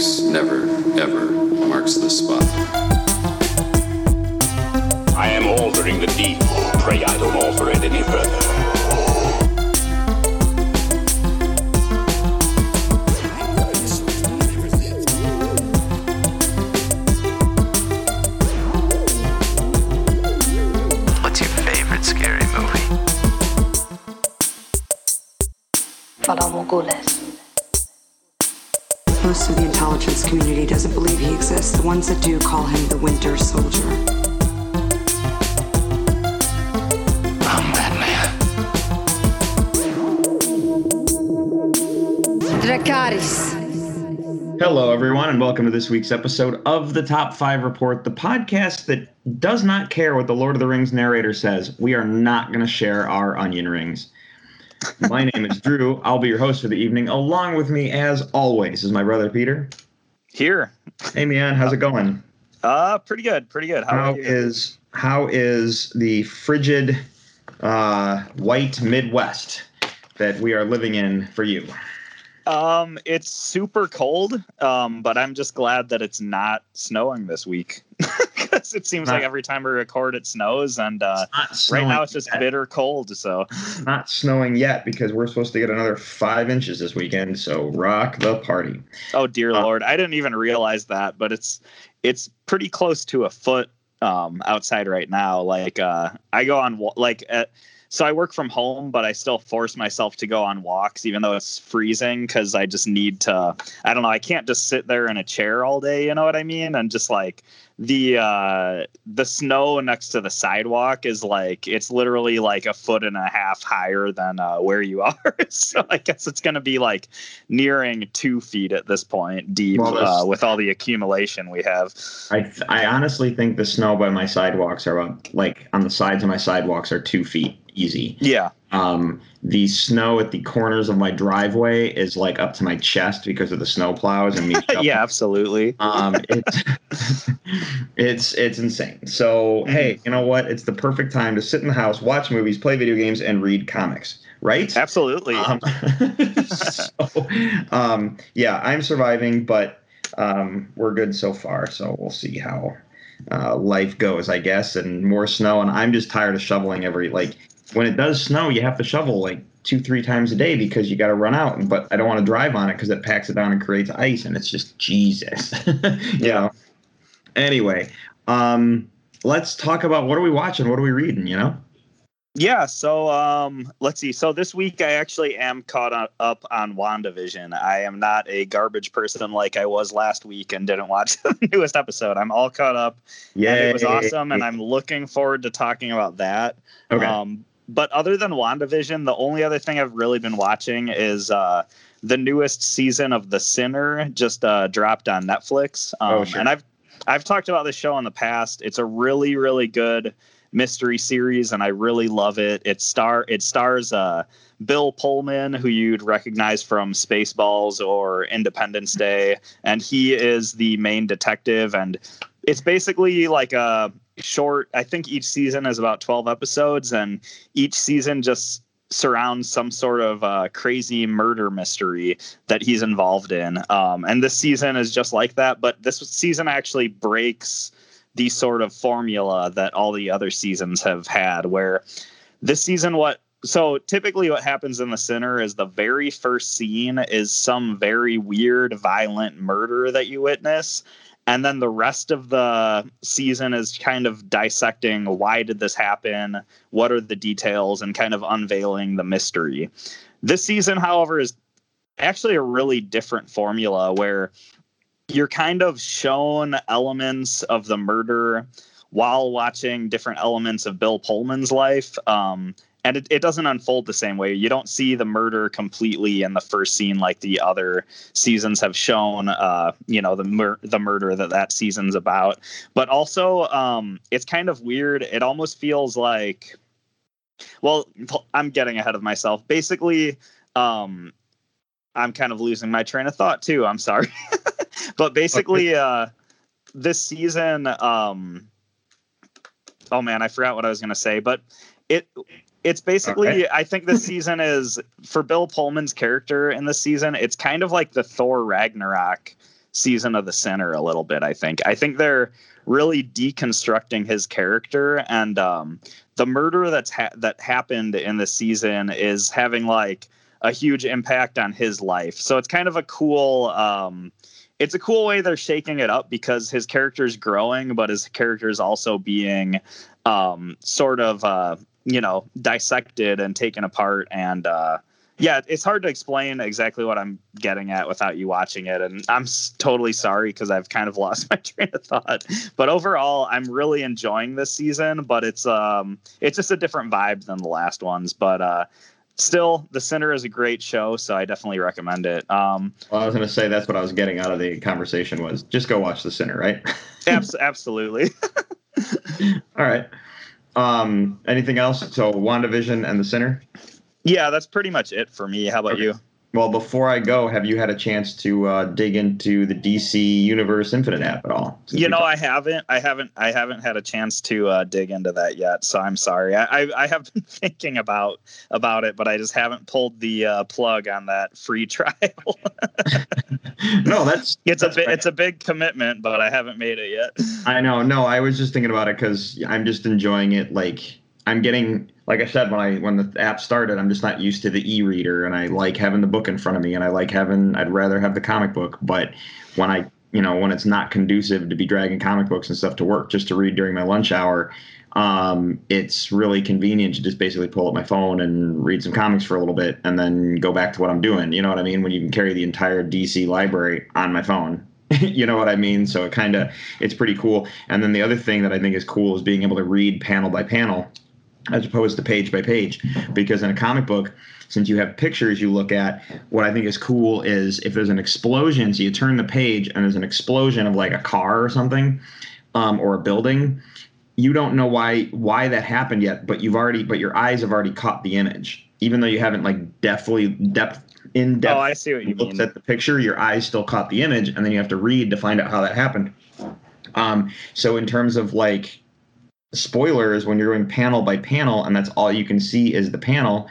Never, ever marks the spot. I am altering the deed. Pray I don't alter it any further. Community doesn't believe he exists. The ones that do call him the Winter Soldier. I'm Batman. Dracarys. Hello, everyone, and welcome to this week's episode of the Top 5 Report, the podcast that does not care what the Lord of the Rings narrator says. We are not going to share our onion rings. My name is Drew. I'll be your host for the evening. Along with me, as always, is my brother Peter. Here. Hey, man, how's it going? Uh, pretty good, pretty good. How, How is how is the frigid uh, white Midwest that we are living in for you? Um, it's super cold. Um, but I'm just glad that it's not snowing this week because it seems like every time we record it snows, and uh, Not right now it's just yet. bitter cold. So not snowing yet because we're supposed to get another five inches this weekend. So rock the party. oh dear Uh, lord, I didn't even realize that, but it's it's pretty close to a foot um outside right now. Like uh, I go on like at. So I work from home, but I still force myself to go on walks, even though it's freezing, because I just need to. I don't know. I can't just sit there in a chair all day. You know what I mean? And just like the uh, the snow next to the sidewalk is like it's literally like a foot and a half higher than uh, where you are. so I guess it's gonna be like nearing two feet at this point deep Well, uh, with all the accumulation we have. I I honestly think the snow by my sidewalks are about like on the sides of my sidewalks are two feet easy. Yeah. Um, the snow at the corners of my driveway is like up to my chest because of the snow plows and me. yeah, absolutely. Um, it's it's it's insane. So hey, you know what? It's the perfect time to sit in the house, watch movies, play video games, and read comics. Right? Absolutely. Um, so, um, yeah, I'm surviving, but um, we're good so far. So we'll see how uh, life goes, I guess. And more snow, and I'm just tired of shoveling every like when it does snow, you have to shovel like two, three times a day because you got to run out. But I don't want to drive on it because it packs it down and creates ice, and it's just Jesus. you know. Anyway, um, let's talk about what are we watching, what are we reading? You know. Yeah, so um, let's see. So this week I actually am caught up on WandaVision. I am not a garbage person like I was last week and didn't watch the newest episode. I'm all caught up. Yeah, it was awesome, and I'm looking forward to talking about that. okay. Um, but other than WandaVision, the only other thing I've really been watching is uh, the newest season of The Sinner just uh, dropped on Netflix. Um, Oh, sure. And I've I've talked about this show in the past. It's a really really good mystery series, and I really love it. It star it stars uh, Bill Pullman, who you'd recognize from Spaceballs or Independence Day, and he is the main detective. And it's basically like a short. I think each season is about twelve episodes, and each season just surrounds some sort of uh, crazy murder mystery that he's involved in. Um, and this season is just like that, but this season actually breaks the sort of formula that all the other seasons have had, where this season, what so typically what happens in the Sinner is the very first scene is some very weird violent murder that you witness and then the rest of the season is kind of dissecting why did this happen what are the details and kind of unveiling the mystery. This season however is actually a really different formula where you're kind of shown elements of the murder while watching different elements of bill pullman's life. Um, and it, it doesn't unfold the same way. You don't see the murder completely in the first scene like the other seasons have shown uh, you know the mur- the murder that that season's about. But also um, it's kind of weird. It almost feels like well i'm getting ahead of myself. Basically um, i'm kind of losing my train of thought too. I'm sorry. But basically uh, this season um, oh man i forgot what i was going to say but it it's basically Okay. i think this season is for bill pullman's character in this season it's kind of like the thor ragnarok season of The Sinner a little bit. I think. I think they're really deconstructing his character, and um, the murder that's ha- that happened in the season is having like a huge impact on his life. So it's kind of a cool. Um, it's a cool way they're shaking it up because his character is growing, but his character is also being um, sort of uh, you know dissected and taken apart and uh, yeah it's hard to explain exactly what i'm getting at without you watching it and i'm s- totally sorry because i've kind of lost my train of thought but overall i'm really enjoying this season but it's um it's just a different vibe than the last ones but uh still the Sinner is a great show so i definitely recommend it um Well, I was going to say that's what I was getting out of the conversation was just go watch The Sinner, right? abs- absolutely All right. Um, anything else? So WandaVision and The Sinner. yeah that's pretty much it for me how about Okay. you Well, before I go, have you had a chance to uh, dig into the DC Universe Infinite app at all? You know i haven't i haven't i haven't had a chance to uh, dig into that yet so i'm sorry I, I i have been thinking about about it but i just haven't pulled the uh, plug on that free trial no, that's it's a that's bit fine. it's a big commitment but i haven't made it yet I know. No, I was just thinking about it because I'm just enjoying it. Like I'm getting, like I said, when I when the app started, I'm just not used to the e-reader, and I like having the book in front of me, and I like having. I'd rather have the comic book, but when I, you know, when it's not conducive to be dragging comic books and stuff to work just to read during my lunch hour, um, it's really convenient to just basically pull up my phone and read some comics for a little bit, and then go back to what I'm doing. You know what I mean? When you can carry the entire DC library on my phone. you know what I mean? So it kind of it's pretty cool. And then the other thing that I think is cool is being able to read panel by panel as opposed to page by page. Because in a comic book since you have pictures you look at what i think is cool is if there's an explosion so you turn the page and there's an explosion of like a car or something um, or a building you don't know why why that happened yet but you've already but your eyes have already caught the image. Even though you haven't like deftly depth in depth oh i see what you looked mean. at the picture, your eyes still caught the image, and then you have to read to find out how that happened. Um, so in terms of like spoilers, when you're doing panel by panel, and that's all you can see is the panel,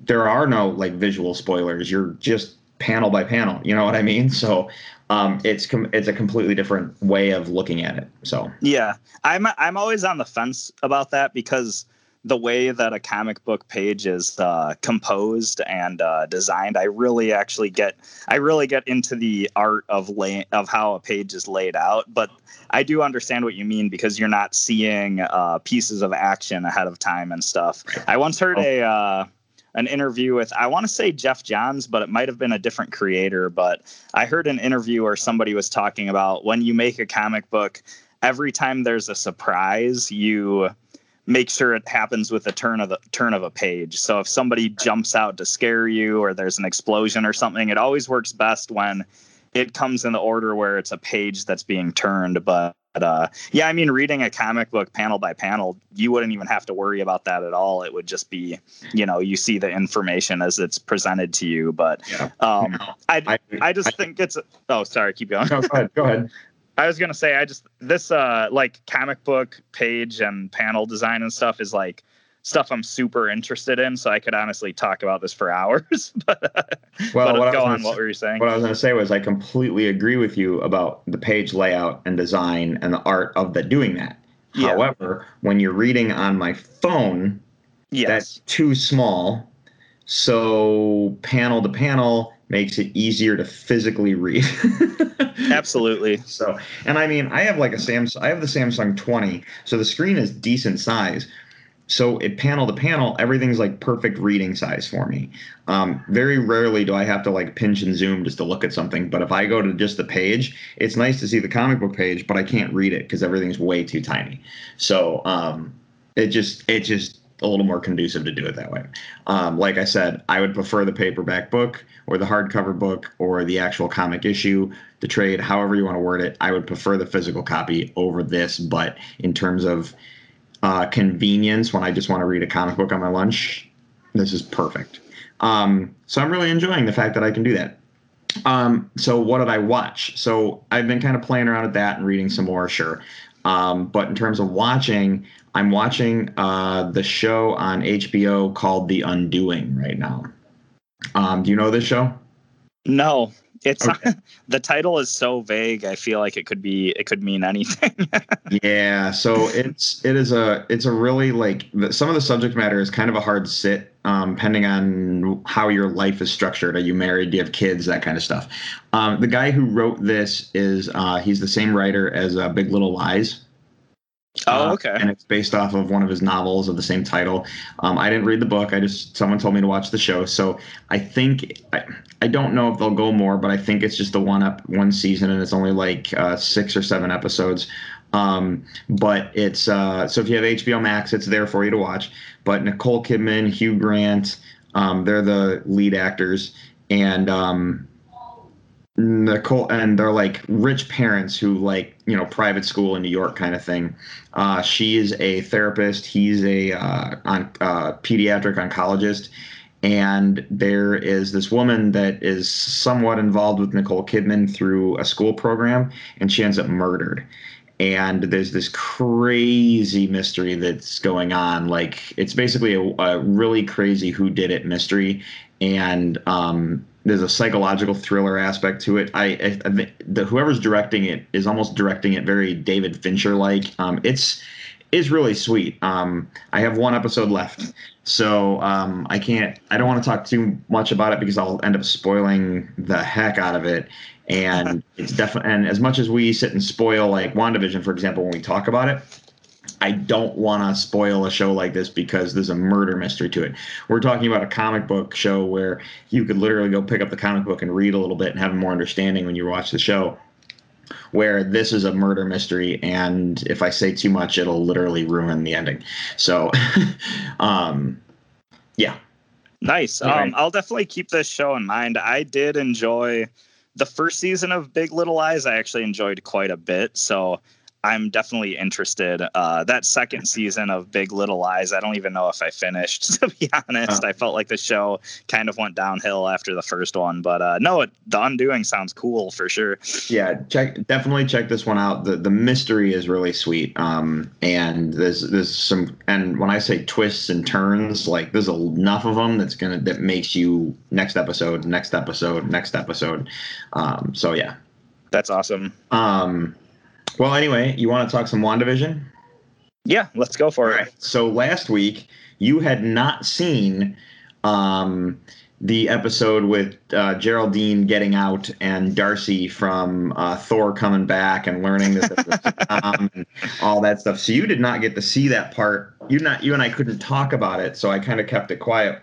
there are no like visual spoilers. You're just panel by panel. You know what I mean? So um, it's com- it's a completely different way of looking at it. So Yeah, I'm I'm always on the fence about that because the way that a comic book page is uh, composed and uh, designed, I really actually get I really get into the art of lay of how a page is laid out. But I do understand what you mean because you're not seeing uh, pieces of action ahead of time and stuff. I once heard a. Uh, an interview with I want to say Geoff Johns, but it might have been a different creator. But I heard an interview where somebody was talking about when you make a comic book, every time there's a surprise, you make sure it happens with a turn of the turn of a page. So if somebody jumps out to scare you or there's an explosion or something, it always works best when it comes in the order where it's a page that's being turned. But uh, yeah, I mean, reading a comic book panel by panel, you wouldn't even have to worry about that at all. It would just be, you know, you see the information as it's presented to you. But yeah, um, I, I I just think it's. Oh, sorry, keep going. no, go ahead. Go ahead. I was gonna say I just this uh like comic book page and panel design and stuff is like stuff I'm super interested in. So I could honestly talk about this for hours. but uh, Well, but what I go was on. What were you saying? What I was going to say was I completely agree with you about the page layout and design and the art of the doing that. Yeah. However, when you're reading on my phone, yes. that's too small. So panel to panel makes it easier to physically read. Absolutely. So, and I mean, I have like a Samsung, I have the Samsung 20, so the screen is decent size. So it panel to panel, everything's like perfect reading size for me. Um, very rarely do I have to like pinch and zoom just to look at something. But if I go to just the page, it's nice to see the comic book page, but I can't read it because everything's way too tiny. So um, it just it just a little more conducive to do it that way. Um, like I said, I would prefer the paperback book or the hardcover book or the actual comic issue, the trade, however you want to word it. I would prefer the physical copy over this. But in terms of uh, convenience, when I just want to read a comic book on my lunch, this is perfect. Um, so I'm really enjoying the fact that I can do that. Um, so what did I watch? So I've been kind of playing around with that and reading some more, sure. Um, but in terms of watching, I'm watching uh, the show on HBO called The Undoing right now. Um, do you know this show? No. It's Okay. the title is so vague. I feel like it could be it could mean anything. Yeah, so it's it is a it's a really like some of the subject matter is kind of a hard sit, um, depending on how your life is structured. Are you married? Do you have kids? That kind of stuff. Um, the guy who wrote this is uh, he's the same writer as uh, Big Little Lies. Oh, Uh, okay. and it's based off of one of his novels of the same title. Um, I didn't read the book. I just someone told me to watch the show. So I think I, I don't know if they'll go more, but I think it's just the one up one season, and it's only like uh, six or seven episodes. Um, but it's uh, so if you have HBO Max, it's there for you to watch. But Nicole Kidman, Hugh Grant, um, they're the lead actors, and um, Nicole and they're like rich parents who like you know private school in New York kind of thing. Uh, she is a therapist. He's a uh, on uh, pediatric oncologist, and there is this woman that is somewhat involved with Nicole Kidman through a school program, and she ends up murdered. And there's this crazy mystery that's going on. Like it's basically a, a really crazy who did it mystery, and um, there's a psychological thriller aspect to it. I, I, I the whoever's directing it is almost directing it very David Fincher like. Um, it's is really sweet. Um, I have one episode left, so um, I can't. I don't want to talk too much about it because I'll end up spoiling the heck out of it. And it's definitely and as much as we sit and spoil like WandaVision, for example, when we talk about it, I don't want to spoil a show like this because there's a murder mystery to it. We're talking about a comic book show where you could literally go pick up the comic book and read a little bit and have more understanding when you watch the show. Where this is a murder mystery, and if I say too much, it'll literally ruin the ending. So, um, yeah, Nice. Um, right. I'll definitely keep this show in mind. I did enjoy the first season of Big Little Lies. I actually enjoyed quite a bit. So I'm definitely interested. Uh, that second season of Big Little Lies, I don't even know if I finished, to be honest. I felt like the show kind of went downhill after the first one. But uh, no, it, The Undoing sounds cool for sure. yeah check definitely check this one out the the mystery is really sweet um and there's there's some and when i say twists and turns like there's enough of them that's gonna that makes you next episode next episode next episode um so yeah That's awesome. um well anyway you want to talk some wandavision Yeah, let's go for it. right so last week you had not seen um the episode with uh, Geraldine getting out and Darcy from uh, Thor coming back and learning this Tom and all that stuff. So you did not get to see that part. You not you and I couldn't talk about it, so I kind of kept it quiet.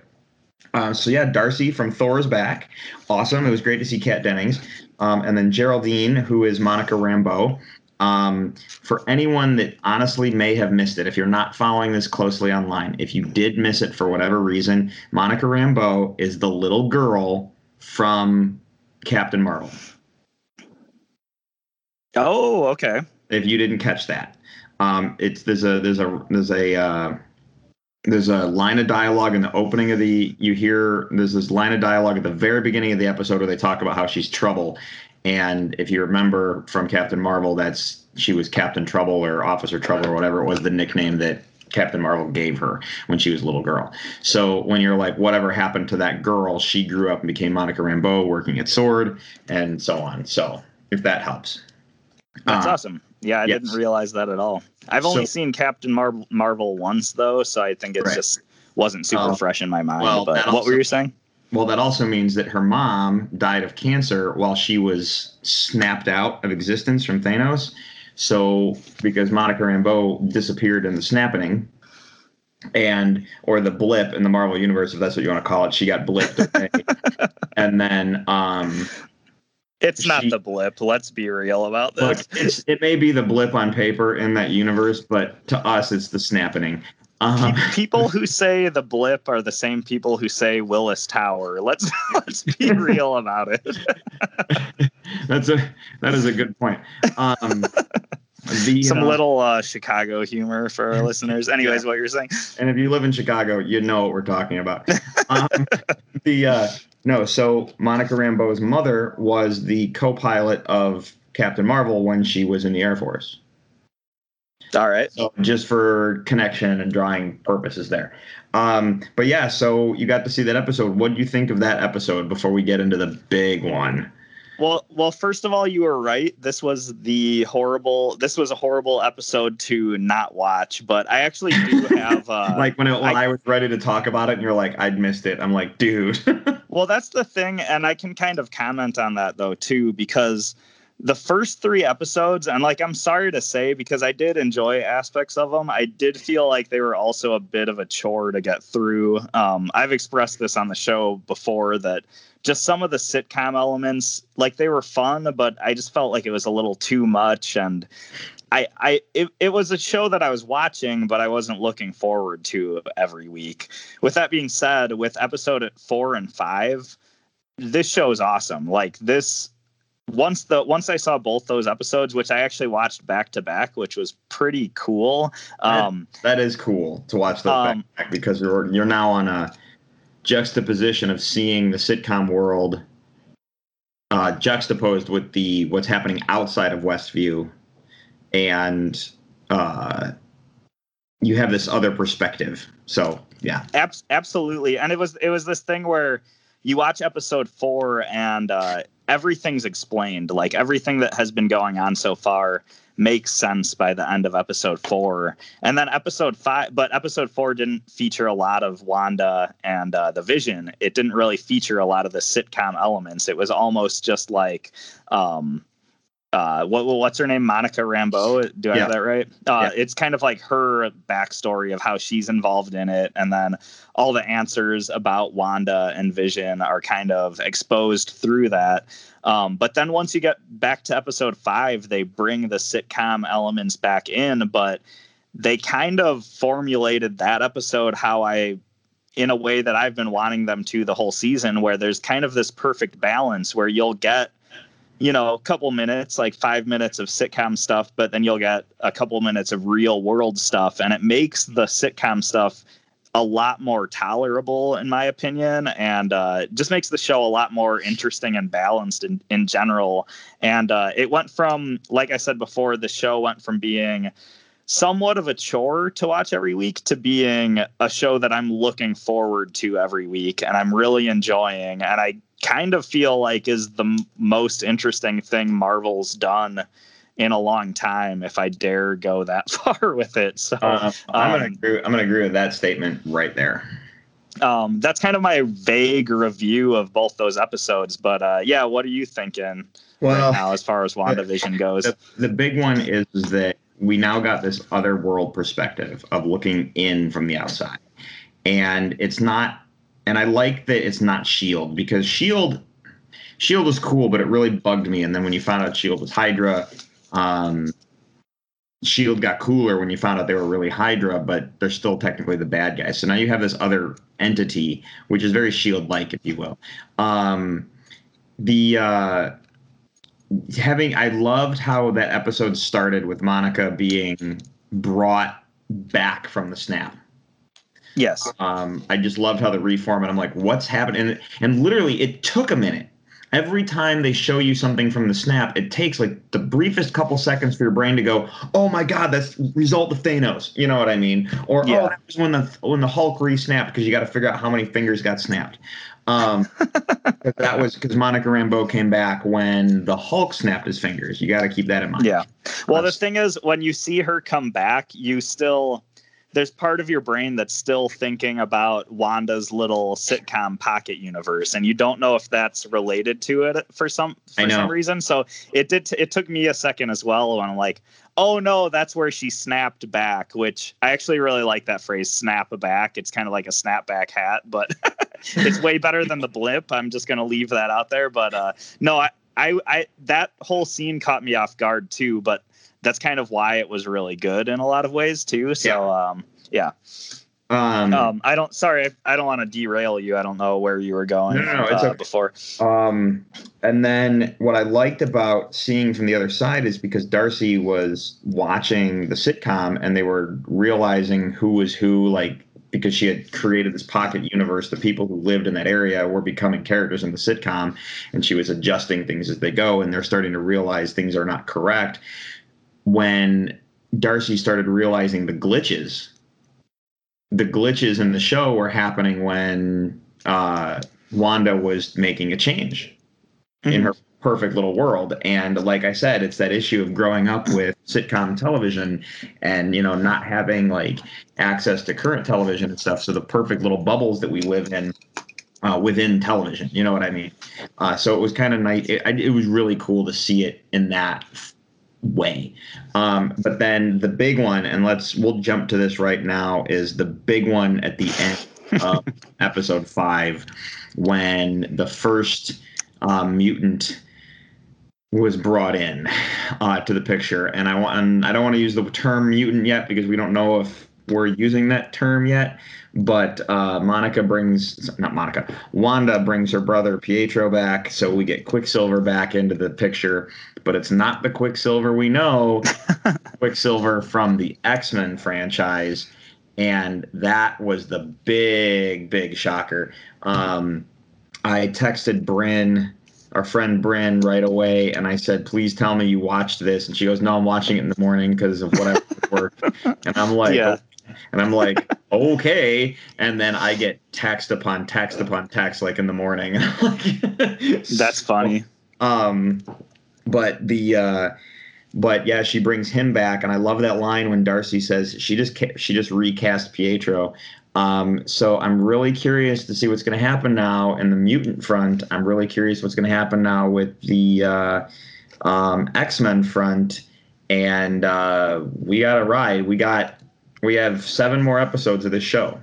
Um, so yeah, Darcy from Thor's back, awesome. It was great to see Kat Dennings, um, and then Geraldine, who is Monica Rambeau. Um, for anyone that honestly may have missed it, if you're not following this closely online, if you did miss it for whatever reason, Monica Rambeau is the little girl from Captain Marvel. Oh, okay. If you didn't catch that, um, it's there's a there's a there's a uh, there's a line of dialogue in the opening of the you hear there's this line of dialogue at the very beginning of the episode where they talk about how she's trouble and if you remember from captain marvel that's she was captain trouble or officer trouble or whatever it was the nickname that captain marvel gave her when she was a little girl so when you're like whatever happened to that girl she grew up and became monica rambeau working at SWORD and so on so if that helps That's Uh, awesome. Yeah, I yes. didn't realize that at all. I've only So- seen Captain Mar- Marvel once though, so I think it Right. just wasn't super Oh. fresh in my mind. Well, but what also- were you saying? Well, that also means that her mom died of cancer while she was snapped out of existence from Thanos. So, because Monica Rambeau disappeared in the snapping, and or the blip in the Marvel universe, if that's what you want to call it, she got blipped away, and then um, It's not the blip. Let's be real about look, this. it's, it may be the blip on paper in that universe, but to us, it's the snapping. Um, people who say the blip are the same people who say Willis Tower. Let's let's be real about it. that's a that is a good point. Um, the, Some uh, little uh, Chicago humor for our listeners. Anyways, what you're saying? and if you live in Chicago, you know what we're talking about. um, the uh, no, so Monica Rambeau's mother was the co-pilot of Captain Marvel when she was in the Air Force. All right. So just for connection and drawing purposes there. Um, but yeah, so you got to see that episode. What do you think of that episode before we get into the big one? Well, well, first of all, you were right. This was the horrible. This was a horrible episode to not watch. But I actually do have uh, like when, it, when I, I- was ready to talk about it, and you're like, I'd missed it. I'm like, dude. Well, that's the thing, and I can kind of comment on that though too, because the first three episodes, and like I'm sorry to say, because I did enjoy aspects of them, I did feel like they were also a bit of a chore to get through. Um, I've expressed this on the show before that just some of the sitcom elements, like they were fun, but I just felt like it was a little too much, and I, I it, it was a show that I was watching, but I wasn't looking forward to every week. With that being said, with episode four and five, this show is awesome. Like this once the once I saw both those episodes, which I actually watched back to back, which was pretty cool. Um, that is cool to watch those Um, back, back because you're you're now on a juxtaposition of seeing the sitcom world uh, juxtaposed with the what's happening outside of Westview, and uh, you have this other perspective. So yeah, Abs- absolutely and it was it was this thing where you watch episode four and uh, everything's explained. Like everything that has been going on so far makes sense by the end of episode four. And then episode five but episode four didn't feature a lot of wanda and uh, the vision. It didn't really feature a lot of the sitcom elements. It was almost just like um uh, what what's her name? Monica Rambeau. Do I have that right? Uh, Yeah. It's kind of like her backstory of how she's involved in it, and then all the answers about Wanda and Vision are kind of exposed through that. Um, but then once you get back to episode five, they bring the sitcom elements back in, but they kind of formulated that episode how I in a way that I've been wanting them to the whole season, where there's kind of this perfect balance where you'll get, you know, a couple minutes, like five minutes of sitcom stuff, but then you'll get a couple minutes of real world stuff. And it makes the sitcom stuff a lot more tolerable, in my opinion, and uh, just makes the show a lot more interesting and balanced in, in general. And uh, it went from, like I said before, the show went from being somewhat of a chore to watch every week to being a show that I'm looking forward to every week and I'm really enjoying and I kind of feel like is the m- most interesting thing Marvel's done in a long time if I dare go that far with it. So uh, I'm gonna um, agree, I'm gonna agree with that statement right there. um, that's kind of my vague review of both those episodes. But uh, yeah, what are you thinking Well, right now as far as WandaVision goes? the, the big one is that we now got this other world perspective of looking in from the outside and it's not and i like that it's not shield because shield shield was cool but it really bugged me. And then when you found out shield was hydra um shield got cooler when you found out they were really hydra but they're still technically the bad guys. So now you have this other entity which is very shield like if you will. Um the uh having I loved how that episode started with Monica being brought back from the snap. Yes. Um, I just loved how the reform and I'm like, what's happening? And, and literally, it took a minute. Every time they show you something from the snap, it takes like the briefest couple seconds for your brain to go, "Oh my God, that's result of Thanos." You know what I mean? Or Yeah. oh, that was when the when the Hulk re-snapped because you got to figure out how many fingers got snapped. Um, that was because Monica Rambeau came back when the Hulk snapped his fingers. You got to keep that in mind. Yeah. Well, the thing is, when you see her come back, you still there's part of your brain that's still thinking about Wanda's little sitcom pocket universe, and you don't know if that's related to it for some for some reason. So it did. it took me a second as well when I'm like, oh no, that's where she snapped back. Which I actually really like that phrase, snap back. It's kind of like a snapback hat, but it's way better than the blip. I'm just gonna leave that out there. But uh, no, I, I, I, that whole scene caught me off guard too. But that's kind of why it was really good in a lot of ways too. So, um, yeah. Um, Um, I don't. Sorry, I, I don't want to derail you. I don't know where you were going. No, no, no, it's uh, okay. before. Um, and then what I liked about seeing from the other side is because Darcy was watching the sitcom and they were realizing who was who, like because she had created this pocket universe, the people who lived in that area were becoming characters in the sitcom, and she was adjusting things as they go, and they're starting to realize things are not correct. When Darcy started realizing the glitches, the glitches in the show were happening when uh, Wanda was making a change in her perfect little world. And like I said, it's that issue of growing up with sitcom television and, you know, not having like access to current television and stuff. So the perfect little bubbles that we live in uh, within television. You know what I mean? Uh, so it was kind of nice. It, it was really cool to see it in that way. Um, but then the big one, and let's we'll jump to this right now, is the big one at the end of episode five when the first um, mutant was brought in uh, to the picture. And I want and I don't want to use the term mutant yet because we don't know if we're using that term yet. But uh, Monica brings not Monica, Wanda brings her brother Pietro back, so we get Quicksilver back into the picture. But it's not the Quicksilver we know, Quicksilver from the X Men franchise, and that was the big, big shocker. Um, I texted Bryn, our friend Bryn, right away, and I said, "Please tell me you watched this." And she goes, "No, I'm watching it in the morning because of what I work." and I'm like, Yeah. And I'm like, okay. And then I get text upon text upon text, like in the morning. That's funny. Um, but the uh, but yeah, she brings him back, and I love that line when Darcy says she just ca- she just recast Pietro. Um, so I'm really curious to see what's going to happen now in the mutant front. I'm really curious what's going to happen now with the uh, um, X Men front, and uh, we got a ride. We got we have seven more episodes of this show.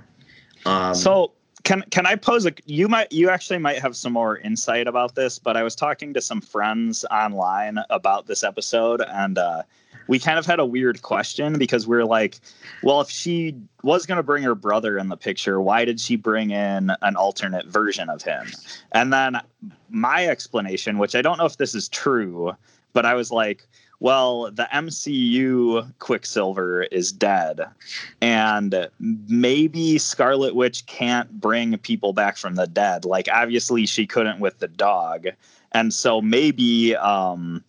Um, So can can I pose a you might you actually might have some more insight about this, but I was talking to some friends online about this episode and uh we kind of had a weird question because we are like, well, if she was going to bring her brother in the picture, why did she bring in an alternate version of him? And then my explanation, which I don't know if this is true, but I was like, well, the MCU Quicksilver is dead, and maybe Scarlet Witch can't bring people back from the dead. Like, obviously, she couldn't with the dog, and so maybe, um,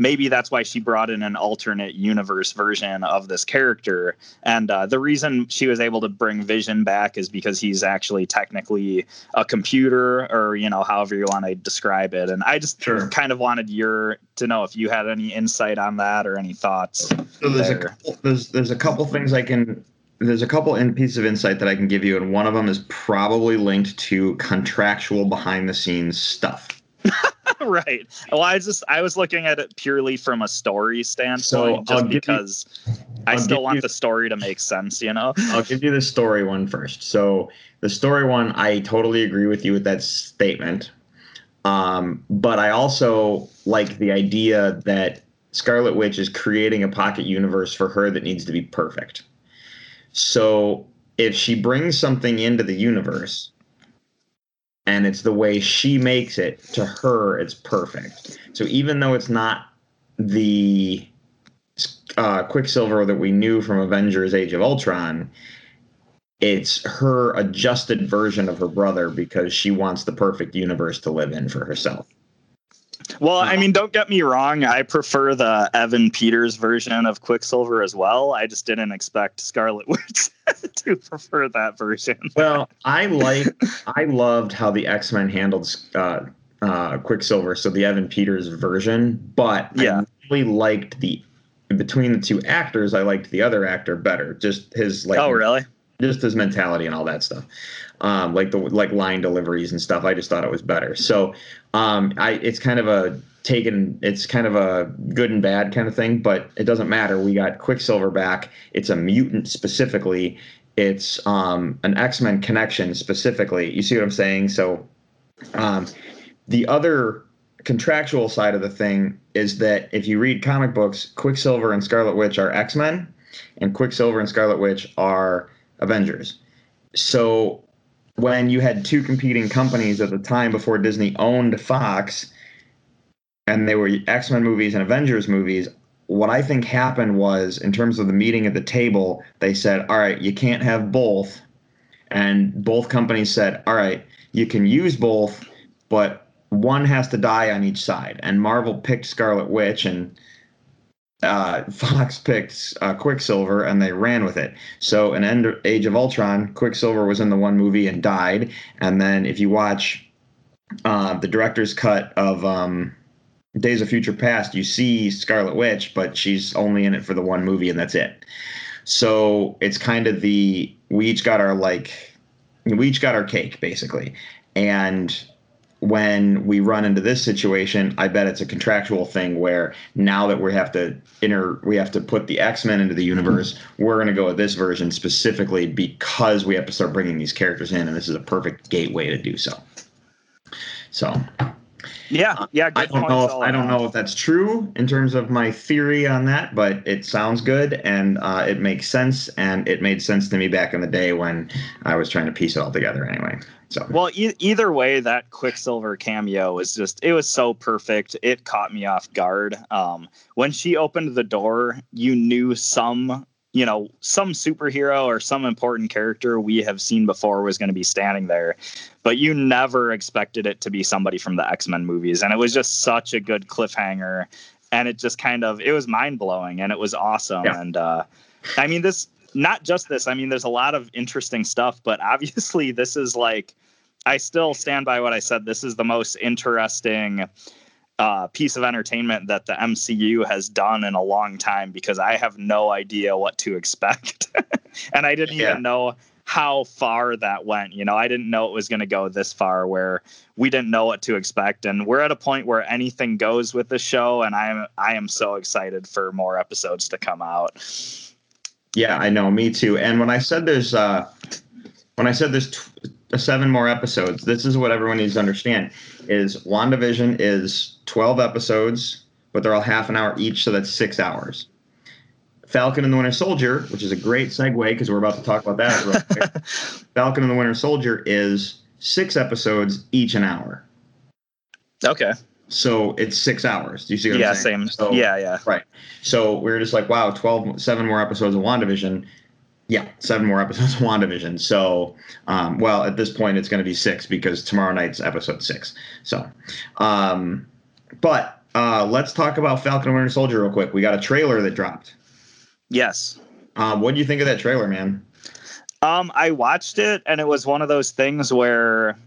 maybe that's why she brought in an alternate universe version of this character. And uh, the reason she was able to bring Vision back is because he's actually technically a computer, or you know, however you want to describe it. And I just Sure. kind of wanted your to know if you had any insight on that or any thoughts. So there's a couple, there's there's a couple things I can there's a couple in pieces of insight that I can give you, and one of them is probably linked to contractual behind the scenes stuff. right. Well, I just I was looking at it purely from a story standpoint, So, just give you- because I I'll still want you- the story to make sense. You know. I'll give you the story one first. So the story one, I totally agree with you with that statement. Um, but I also like the idea that Scarlet Witch is creating a pocket universe for her that needs to be perfect. So if she brings something into the universe and it's the way she makes it, to her, it's perfect. So even though it's not the uh, Quicksilver that we knew from Avengers Age of Ultron, it's her adjusted version of her brother because she wants the perfect universe to live in for herself. Well, I mean, don't get me wrong. I prefer the Evan Peters version of Quicksilver as well. I just didn't expect Scarlet Witch to prefer that version. Well, I like, I loved how the X Men handled uh, uh, Quicksilver, so the Evan Peters version. But Yeah. I really liked the between the two actors. I liked the other actor better. Just his like, oh, really? just his mentality and all that stuff um, like the like line deliveries and stuff i just thought it was better so um, i it's kind of a taken it's kind of a good and bad kind of thing but it doesn't matter. We got quicksilver back. It's a mutant specifically. It's um, an x-men connection specifically. You see what i'm saying? So um, the other contractual side of the thing is that if you read comic books quicksilver and scarlet witch are x-men and quicksilver and scarlet witch are Avengers. So when you had two competing companies at the time before Disney owned Fox, and they were X Men movies and Avengers movies, what I think happened was, in terms of the meeting at the table, they said, all right, you can't have both. And both companies said, all right, you can use both, but one has to die on each side. And Marvel picked Scarlet Witch, and uh, Fox picked uh, Quicksilver and they ran with it. So in End Age of Ultron, Quicksilver was in the one movie and died. And then if you watch uh, the director's cut of um, Days of Future Past, you see Scarlet Witch, but she's only in it for the one movie, and that's it. So it's kind of the we each got our like we each got our cake basically, and when we run into this situation, I bet it's a contractual thing where now that we have to inter we have to put the X Men into the universe, we're going to go with this version specifically because we have to start bringing these characters in, and this is a perfect gateway to do so. So Yeah, yeah. I don't know. If, I don't know if that's true in terms of my theory on that, but it sounds good and uh, it makes sense, and it made sense to me back in the day when I was trying to piece it all together. Anyway, so Well, e- either way, that Quicksilver cameo was just, it was so perfect. It caught me off guard. Um, when she opened the door, you knew some, you know, some superhero or some important character we have seen before was going to be standing there, but you never expected it to be somebody from the X Men movies. And it was just such a good cliffhanger. And it just kind of, it was mind blowing and it was awesome. Yeah. And, uh, I mean, this, not just this, I mean, there's a lot of interesting stuff, but obviously, this is like, I still stand by what I said. This is the most interesting uh, piece of entertainment that the MCU has done in a long time because I have no idea what to expect. and I didn't Yeah. even know how far that went. You know, I didn't know it was going to go this far where we didn't know what to expect. And we're at a point where anything goes with the show. And I am, I am so excited for more episodes to come out. yeah, I know, me too. And when I said there's uh, when I said there's t- seven more episodes, this is what everyone needs to understand: is WandaVision is twelve episodes, but they're all half an hour each, so that's six hours. Falcon and the Winter Soldier, which is a great segue because we're about to talk about that. Real quick. Falcon and the Winter Soldier is six episodes, each an hour. Okay. So it's six hours. Do you see what Yeah. I'm saying? Same. So, yeah. Yeah. Right. So we are just like, wow, 12, seven more episodes of WandaVision. Yeah, seven more episodes of WandaVision. So, um, well, at this point, it's going to be six because tomorrow night's episode six. So, um, but uh, let's talk about Falcon and Winter Soldier real quick. We got a trailer that dropped. Yes. Um, what do you think of that trailer, man? Um, I watched it and it was one of those things where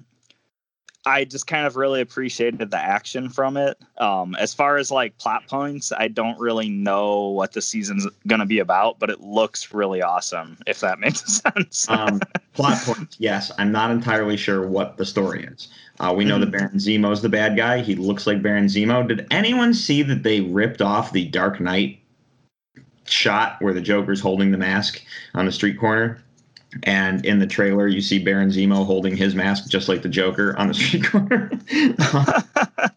I just kind of really appreciated the action from it. Um, as far as like plot points, I don't really know what the season's gonna be about, but it looks really awesome, if that makes sense. Um, plot points, yes. I'm not entirely sure what the story is. Uh, we know that Baron Zemo's the bad guy. He looks like Baron Zemo. Did anyone see that they ripped off the Dark Knight shot where the Joker's holding the mask on the street corner? And in the trailer, you see Baron Zemo holding his mask just like the Joker on the street corner.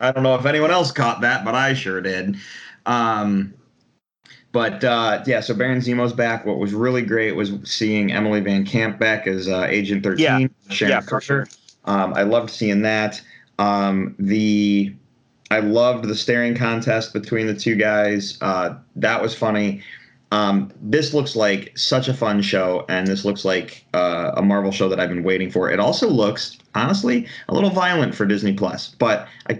I don't know if anyone else caught that, but I sure did. Um, but uh, yeah, so Baron Zemo's back. What was really great was seeing Emily VanCamp back as uh, Agent 13. Yeah. Sharon Yeah, for Carter. sure. Um, I loved seeing that. Um, the I loved the staring contest between the two guys. Uh, that was funny. Um, this looks like such a fun show, and this looks like uh, a Marvel show that I've been waiting for. It also looks, honestly, a little violent for Disney Plus, but I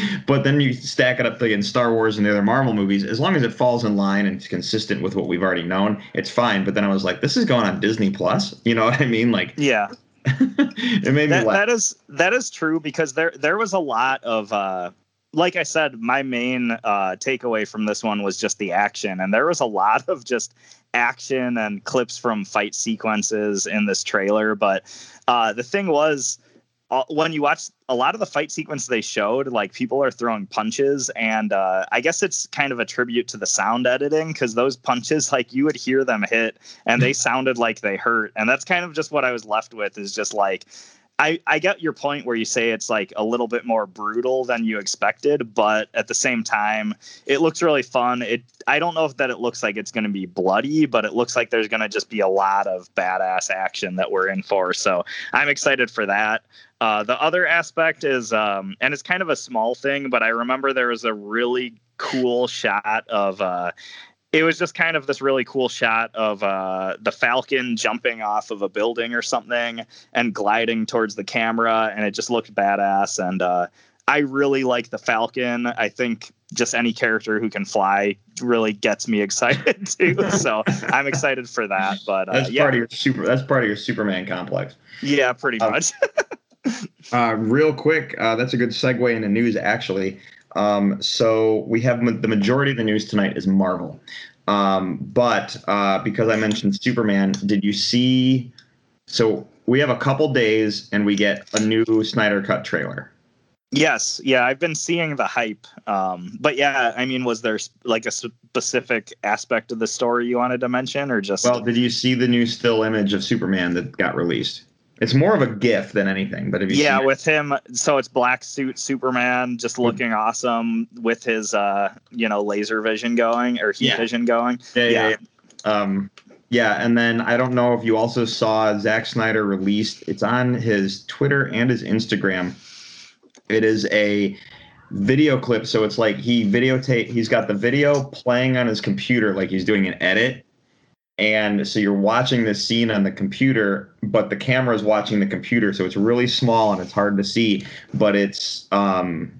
but then you stack it up against Star Wars and the other Marvel movies. As long as it falls in line and it's consistent with what we've already known, it's fine. But then I was like, this is going on Disney Plus. You know what I mean? Like, yeah. it made me laugh. that is that is true because there there was a lot of uh like I said, my main uh, takeaway from this one was just the action, and there was a lot of just action and clips from fight sequences in this trailer. But uh, the thing was, uh, when you watch a lot of the fight sequence they showed, like people are throwing punches, and uh, I guess it's kind of a tribute to the sound editing because those punches, like you would hear them hit, and they sounded like they hurt, and that's kind of just what I was left with is just like I, I get your point where you say it's like a little bit more brutal than you expected, but at the same time, it looks really fun. It I don't know if that it looks like it's going to be bloody, but it looks like there's going to just be a lot of badass action that we're in for. So I'm excited for that. Uh, the other aspect is, um, and it's kind of a small thing, but I remember there was a really cool shot of. Uh, it was just kind of this really cool shot of uh, the Falcon jumping off of a building or something and gliding towards the camera, and it just looked badass. And uh, I really like the Falcon. I think just any character who can fly really gets me excited too. so I'm excited for that. But uh, That's yeah, part of your super. That's part of your Superman complex. yeah, pretty Um, much. Uh, real quick, uh, that's a good segue into news. Actually, Um, so we have ma- the majority of the news tonight is Marvel. Um, but uh, because I mentioned Superman, did you see? So we have a couple days and we get a new Snyder Cut trailer. Yes, yeah, I've been seeing the hype. Um, but yeah, I mean, was there like a specific aspect of the story you wanted to mention, or just? Well, did you see the new still image of Superman that got released? It's more of a GIF than anything. But yeah, with him, so it's black suit Superman, just looking awesome with his, uh, you know, laser vision going or heat Yeah. vision going. Yeah, yeah, Yeah. yeah. Um, yeah, and then I don't know if you also saw Zack Snyder released. It's on his Twitter and his Instagram. It is a video clip, so it's like he videotape. He's got the video playing on his computer, like he's doing an edit, and so you're watching this scene on the computer, but the camera is watching the computer, so it's really small and it's hard to see. But it's um,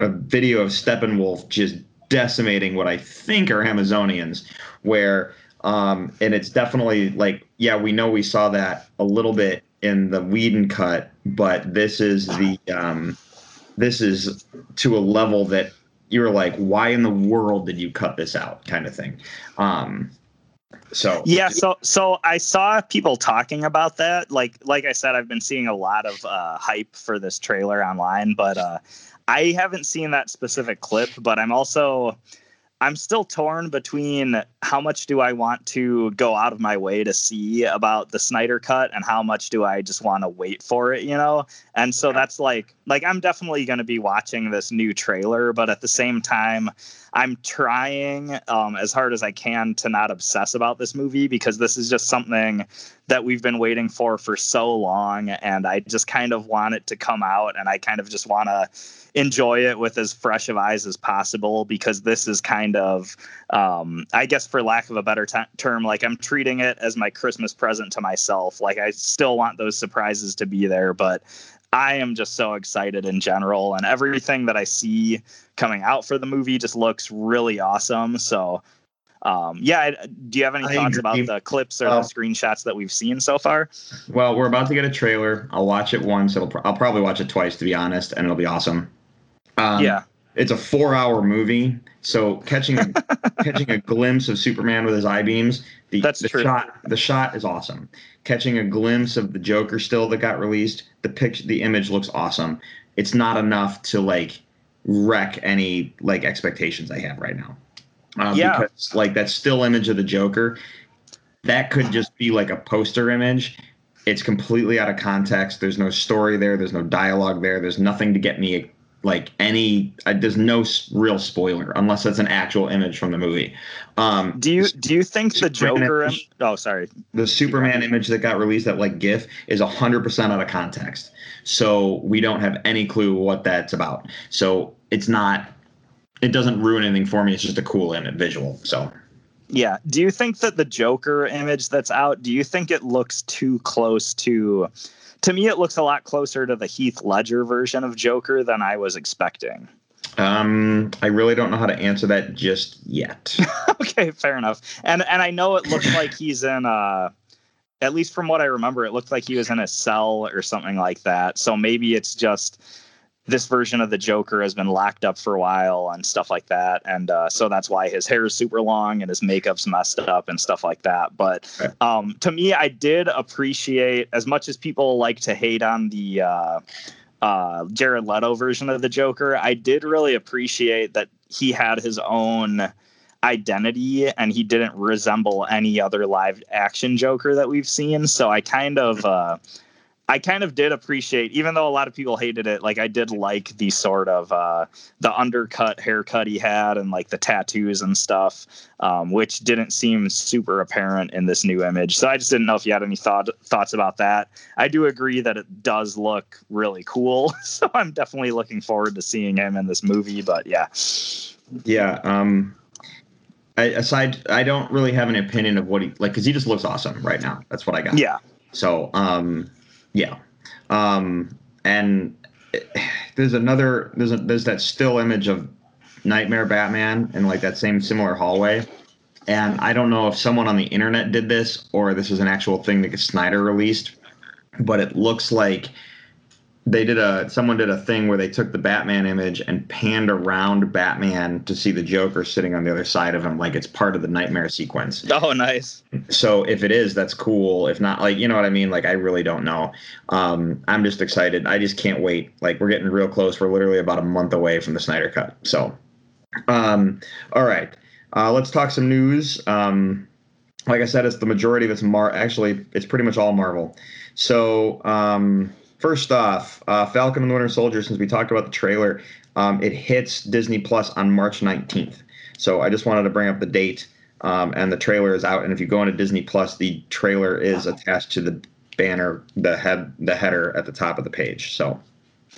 a video of Steppenwolf just decimating what I think are Amazonians, where um, and it's definitely like yeah, we know we saw that a little bit in the Whedon cut, but this is the um, this is to a level that you're like, why in the world did you cut this out, kind of thing. Um, so Yeah, so so I saw people talking about that. Like like I said, I've been seeing a lot of uh, hype for this trailer online, but uh, I haven't seen that specific clip. But I'm also I'm still torn between how much do I want to go out of my way to see about the Snyder cut and how much do I just want to wait for it, you know? And so that's like like I'm definitely going to be watching this new trailer, but at the same time I'm trying um, as hard as I can to not obsess about this movie because this is just something that we've been waiting for for so long, and I just kind of want it to come out, and I kind of just want to enjoy it with as fresh of eyes as possible because this is kind of, um, I guess, for lack of a better t- term, like I'm treating it as my Christmas present to myself. Like I still want those surprises to be there, but I am just so excited in general, and everything that I see coming out for the movie just looks really awesome. So, um, yeah, do you have any thoughts about the clips or the screenshots that we've seen so far? Well, we're about to get a trailer. I'll watch it once. It'll. I'll probably watch it twice to be honest, and it'll be awesome. Um, yeah, it's a four-hour movie, so catching catching a glimpse of Superman with his eye beams. The, That's the true. shot. The shot is awesome. Catching a glimpse of the Joker still that got released. The picture. The image looks awesome. It's not enough to like wreck any like expectations I have right now. Um, Yeah. Because like that still image of the Joker, that could just be like a poster image. It's completely out of context. There's no story there. There's no dialogue there. There's nothing to get me like any. Uh, there's no real spoiler unless that's an actual image from the movie. Um, do you do you think the Superman Joker? image- oh, sorry. the Superman image that got released that like GIF is 100% out of context. So we don't have any clue what that's about. So it's not. It doesn't ruin anything for me. It's just a cool image visual. So Yeah. Do you think that the Joker image that's out, do you think it looks too close to to me it looks a lot closer to the Heath Ledger version of Joker than I was expecting. um, I really don't know how to answer that just yet. okay, fair enough. And and I know it looks like he's in uh at least from what I remember, it looked like he was in a cell or something like that. So maybe it's just this version of the Joker has been locked up for a while and stuff like that. And uh, so that's why his hair is super long and his makeup's messed up and stuff like that. But um, to me, I did appreciate as much as people like to hate on the uh, uh, Jared Leto version of the Joker, I did really appreciate that he had his own identity and he didn't resemble any other live action Joker that we've seen. So I kind of uh I kind of did appreciate, even though a lot of people hated it, like I did like the sort of uh the undercut haircut he had and like the tattoos and stuff, um, which didn't seem super apparent in this new image. So I just didn't know if you had any thought thoughts about that. I do agree that it does look really cool. So I'm definitely looking forward to seeing him in this movie. But yeah. yeah. Um, I, aside, I don't really have an opinion of what he like because he just looks awesome right now. That's what I got. Yeah. So, um, yeah, um, and there's another there's a, there's that still image of Nightmare Batman in like that same similar hallway, and I don't know if someone on the internet did this or this is an actual thing that Snyder released, but it looks like they did a someone did a thing where they took the Batman image and panned around Batman to see the Joker sitting on the other side of him, like it's part of the nightmare sequence. Oh, nice. So if it is, that's cool. If not, like you know what I mean. Like I really don't know. Um, I'm just excited. I just can't wait. Like we're getting real close. We're literally about a month away from the Snyder Cut. So, um, all right, uh, let's talk some news. Um, like I said, it's the majority of it's Mar. Actually, it's pretty much all Marvel. So. Um, First off, uh, Falcon and the Winter Soldier. Since we talked about the trailer, um, it hits Disney Plus on March 19th. So I just wanted to bring up the date, um, and the trailer is out. And if you go into Disney Plus, the trailer is attached to the banner, the head, the header at the top of the page. So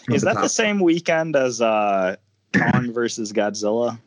Is that top. the same weekend as uh, Kong versus Godzilla?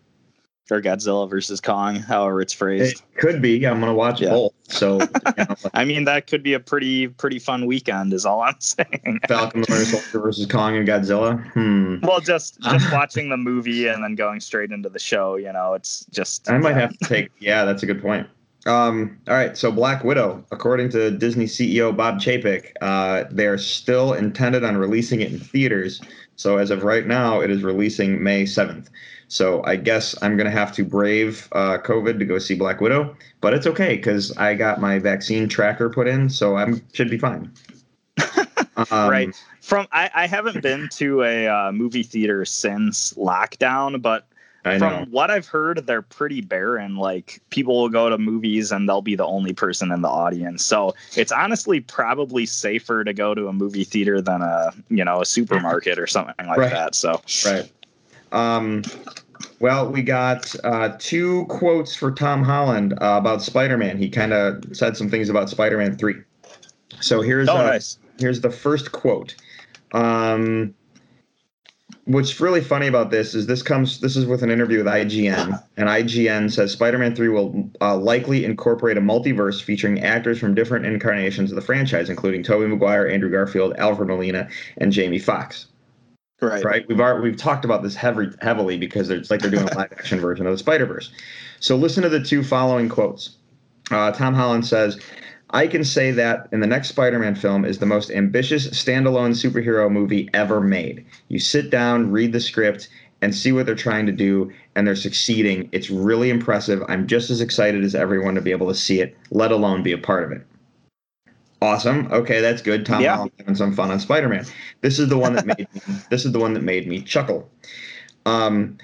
Or Godzilla versus Kong, however it's phrased. It could be. I'm gonna watch Yeah. both. So you know, I mean, that could be a pretty pretty fun weekend, is all I'm saying. Falcon, Winter Soldier versus Kong and Godzilla. Hmm. Well, just just watching the movie and then going straight into the show, you know, it's just. I might yeah. have to take. Yeah, that's a good point. Um, all right, so Black Widow, according to Disney CEO Bob Chapek, uh, they're still intended on releasing it in theaters. So as of right now, it is releasing May seventh. So I guess I'm gonna have to brave uh, COVID to go see Black Widow, but it's okay because I got my vaccine tracker put in, so I'm should be fine. Um, right from I, I haven't been to a uh, movie theater since lockdown but I from what i've heard they're pretty barren like people will go to movies and they'll be the only person in the audience so it's honestly probably safer to go to a movie theater than a you know a supermarket or something like Right. that so Right. Um, well, we got uh, two quotes for Tom Holland uh, about Spider-Man. He kind of said some things about Spider-Man Three. So here's oh uh, nice here's the first quote. Um, what's really funny about this is this comes this is with an interview with IGN, and IGN says Spider-Man Three will uh, likely incorporate a multiverse featuring actors from different incarnations of the franchise, including Tobey Maguire, Andrew Garfield, Alfred Molina, and Jamie Foxx right right? We've already, we've talked about this heavy, heavily because it's like they're doing a live action version of the Spider Verse. So listen to the two following quotes. Uh, Tom Holland says, "I can say that in the next Spider-Man film is the most ambitious standalone superhero movie ever made. You sit down, read the script." And see what they're trying to do, and they're succeeding. It's really impressive. I'm just as excited as everyone to be able to see it, let alone be a part of it. Awesome. Okay, that's good. Tom Yeah. Holland having some fun on Spider-Man. This is the one that made me, this is the one that made me chuckle. Um,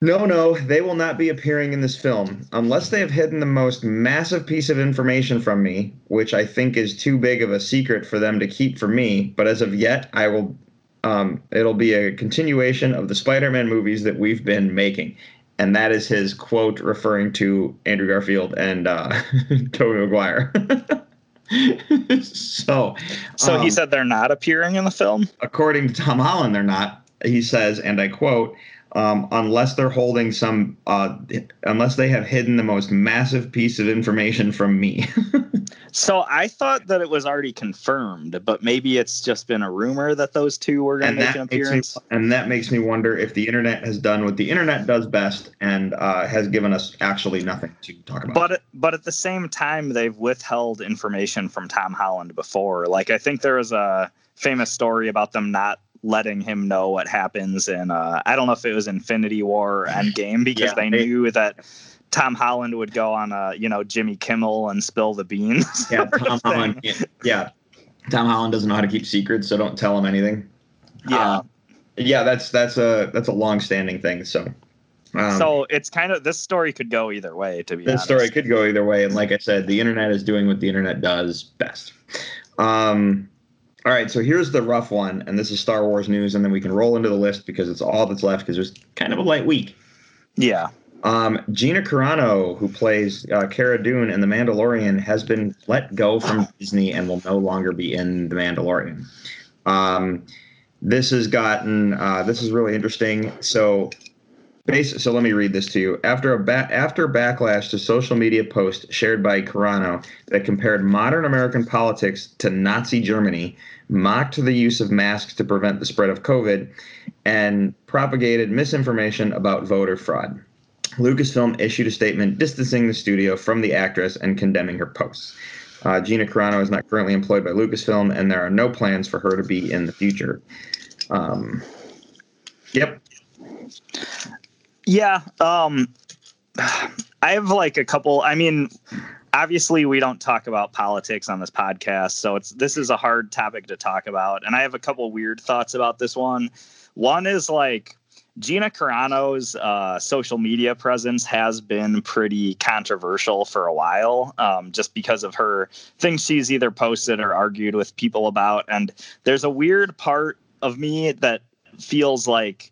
no, no, they will not be appearing in this film unless they have hidden the most massive piece of information from me, which I think is too big of a secret for them to keep from me. But as of yet, I will. Um, it'll be a continuation of the Spider-Man movies that we've been making, and that is his quote referring to Andrew Garfield and uh, Tobey Maguire. so, so he um, said they're not appearing in the film according to Tom Holland, they're not. He says, and I quote, um, unless they're holding some, uh, unless they have hidden the most massive piece of information from me. so i thought that it was already confirmed but maybe it's just been a rumor that those two were going to make an makes me, appearance and that makes me wonder if the internet has done what the internet does best and uh, has given us actually nothing to talk about. but but at the same time they've withheld information from Tom Holland before. Like I think there was a famous story about them not letting him know what happens in uh, I don't know if it was Infinity War or Endgame because Yeah, they knew that Tom Holland would go on uh, you know Jimmy Kimmel and spill the beans. yeah, Tom. Holland. Yeah, yeah, Tom Holland doesn't know how to keep secrets, so don't tell him anything. Yeah. Uh, yeah, that's that's a that's a long-standing thing. So. Um, so it's kind of this story could go either way to be This honest. story could go either way, and like I said, the internet is doing what the internet does best. Um, all right, so here's the rough one, and this is Star Wars news, and then we can roll into the list because it's all that's left because there's kind of a light week. Yeah. Um, Gina Carano, who plays uh, Cara Dune in The Mandalorian, has been let go from Disney and will no longer be in The Mandalorian. Um, this has gotten uh, this is really interesting. So, base, so let me read this to you. After a ba- after backlash to social media post shared by Carano that compared modern American politics to Nazi Germany, mocked the use of masks to prevent the spread of COVID, and propagated misinformation about voter fraud. Lucasfilm issued a statement distancing the studio from the actress and condemning her posts. Uh, Gina Carano is not currently employed by Lucasfilm, and there are no plans for her to be in the future. Um, yep. Yeah. Um, I have like a couple. I mean, obviously we don't talk about politics on this podcast, so it's this is a hard topic to talk about, and I have a couple weird thoughts about this one. One is like Gina Carano's uh, social media presence has been pretty controversial for a while, um, just because of her things she's either posted or argued with people about. And there's a weird part of me that feels like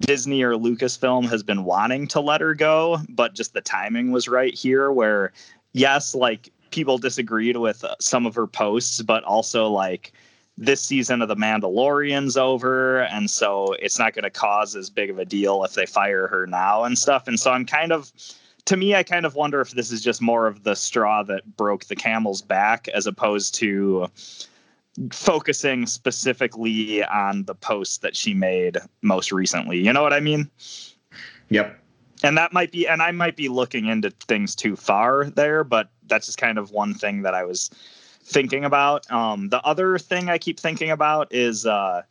Disney or Lucasfilm has been wanting to let her go, but just the timing was right here. Where, yes, like people disagreed with uh, some of her posts, but also like this season of The Mandalorian's over, and so it's not going to cause as big of a deal if they fire her now and stuff. And so I'm kind of, to me, I kind of wonder if this is just more of the straw that broke the camel's back as opposed to focusing specifically on the post that she made most recently. You know what I mean? Yep. And that might be, and I might be looking into things too far there, but that's just kind of one thing that I was thinking about. Um, the other thing I keep thinking about is uh,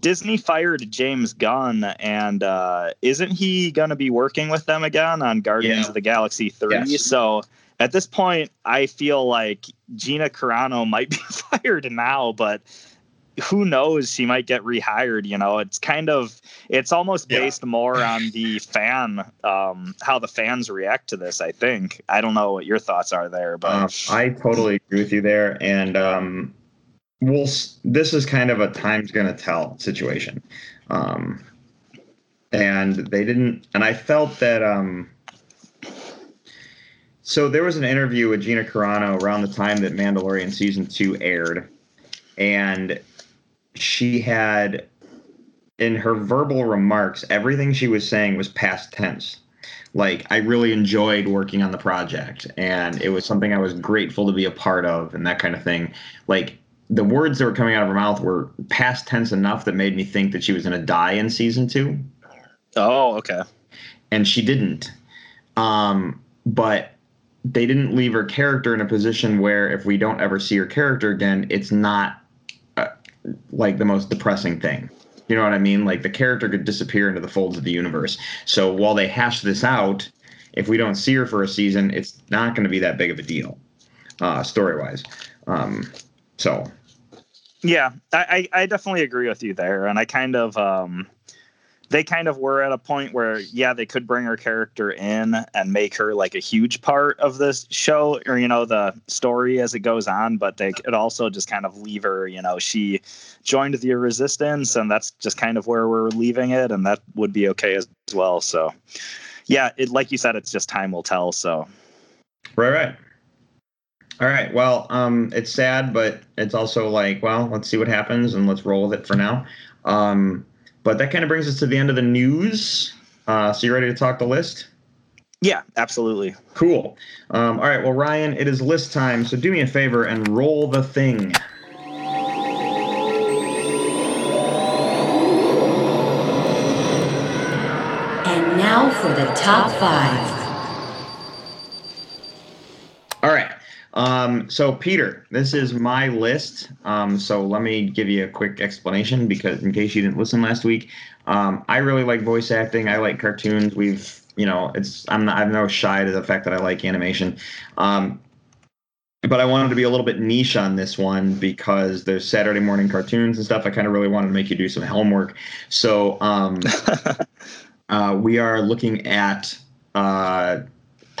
Disney fired James Gunn, and uh, isn't he going to be working with them again on Guardians Yeah. of the Galaxy 3? Yes. So at this point, I feel like Gina Carano might be fired now, but who knows? She might get rehired. You know, it's kind of, it's almost Yeah. based more on the fan, um, how the fans react to this. I think. I don't know what your thoughts are there, but Um, I totally agree with you there, and um, we'll this is kind of a time's gonna tell situation, um, and they didn't. And I felt that. Um, so there was an interview with Gina Carano around the time that Mandalorian season two aired, and she had in her verbal remarks everything she was saying was past tense like I really enjoyed working on the project and it was something I was grateful to be a part of and that kind of thing. Like the words that were coming out of her mouth were past tense enough that made me think that she was going to die in season 2 oh, okay. and she didn't. Um but they didn't leave her character in a position where if we don't ever see her character again, it's not uh, like the most depressing thing. You know what I mean? Like the character could disappear into the folds of the universe. So while they hash this out, if we don't see her for a season, it's not going to be that big of a deal, uh, story wise. Um, so Yeah, I, I definitely agree with you there, and I kind of um, they kind of were at a point where yeah, they could bring her character in and make her like a huge part of this show or you know the story as it goes on, but they could also just kind of leave her. You know, she joined the resistance, and that's just kind of where we're leaving it, and that would be okay as well. So yeah, it like you said, it's just time will tell. So Right, right. All right. Well, um, it's sad, but it's also like, well, let's see what happens and let's roll with it for now. Um, but that kind of brings us to the end of the news. Uh, so you ready to talk the list? yeah, absolutely. Cool. Um, all right. Well, Ryan, it is list time. So do me a favor and roll the thing. And now for the top five. All right. Um, so Peter, this is my list. Um, so let me give you a quick explanation because in case you didn't listen last week, um, I really like voice acting. I like cartoons. We've, you know, it's I'm not, I'm no shy to the fact that I like animation. Um, but I wanted to be a little bit niche on this one because there's Saturday morning cartoons and stuff. I kind of really wanted to make you do some homework. So um, uh, we are looking at uh,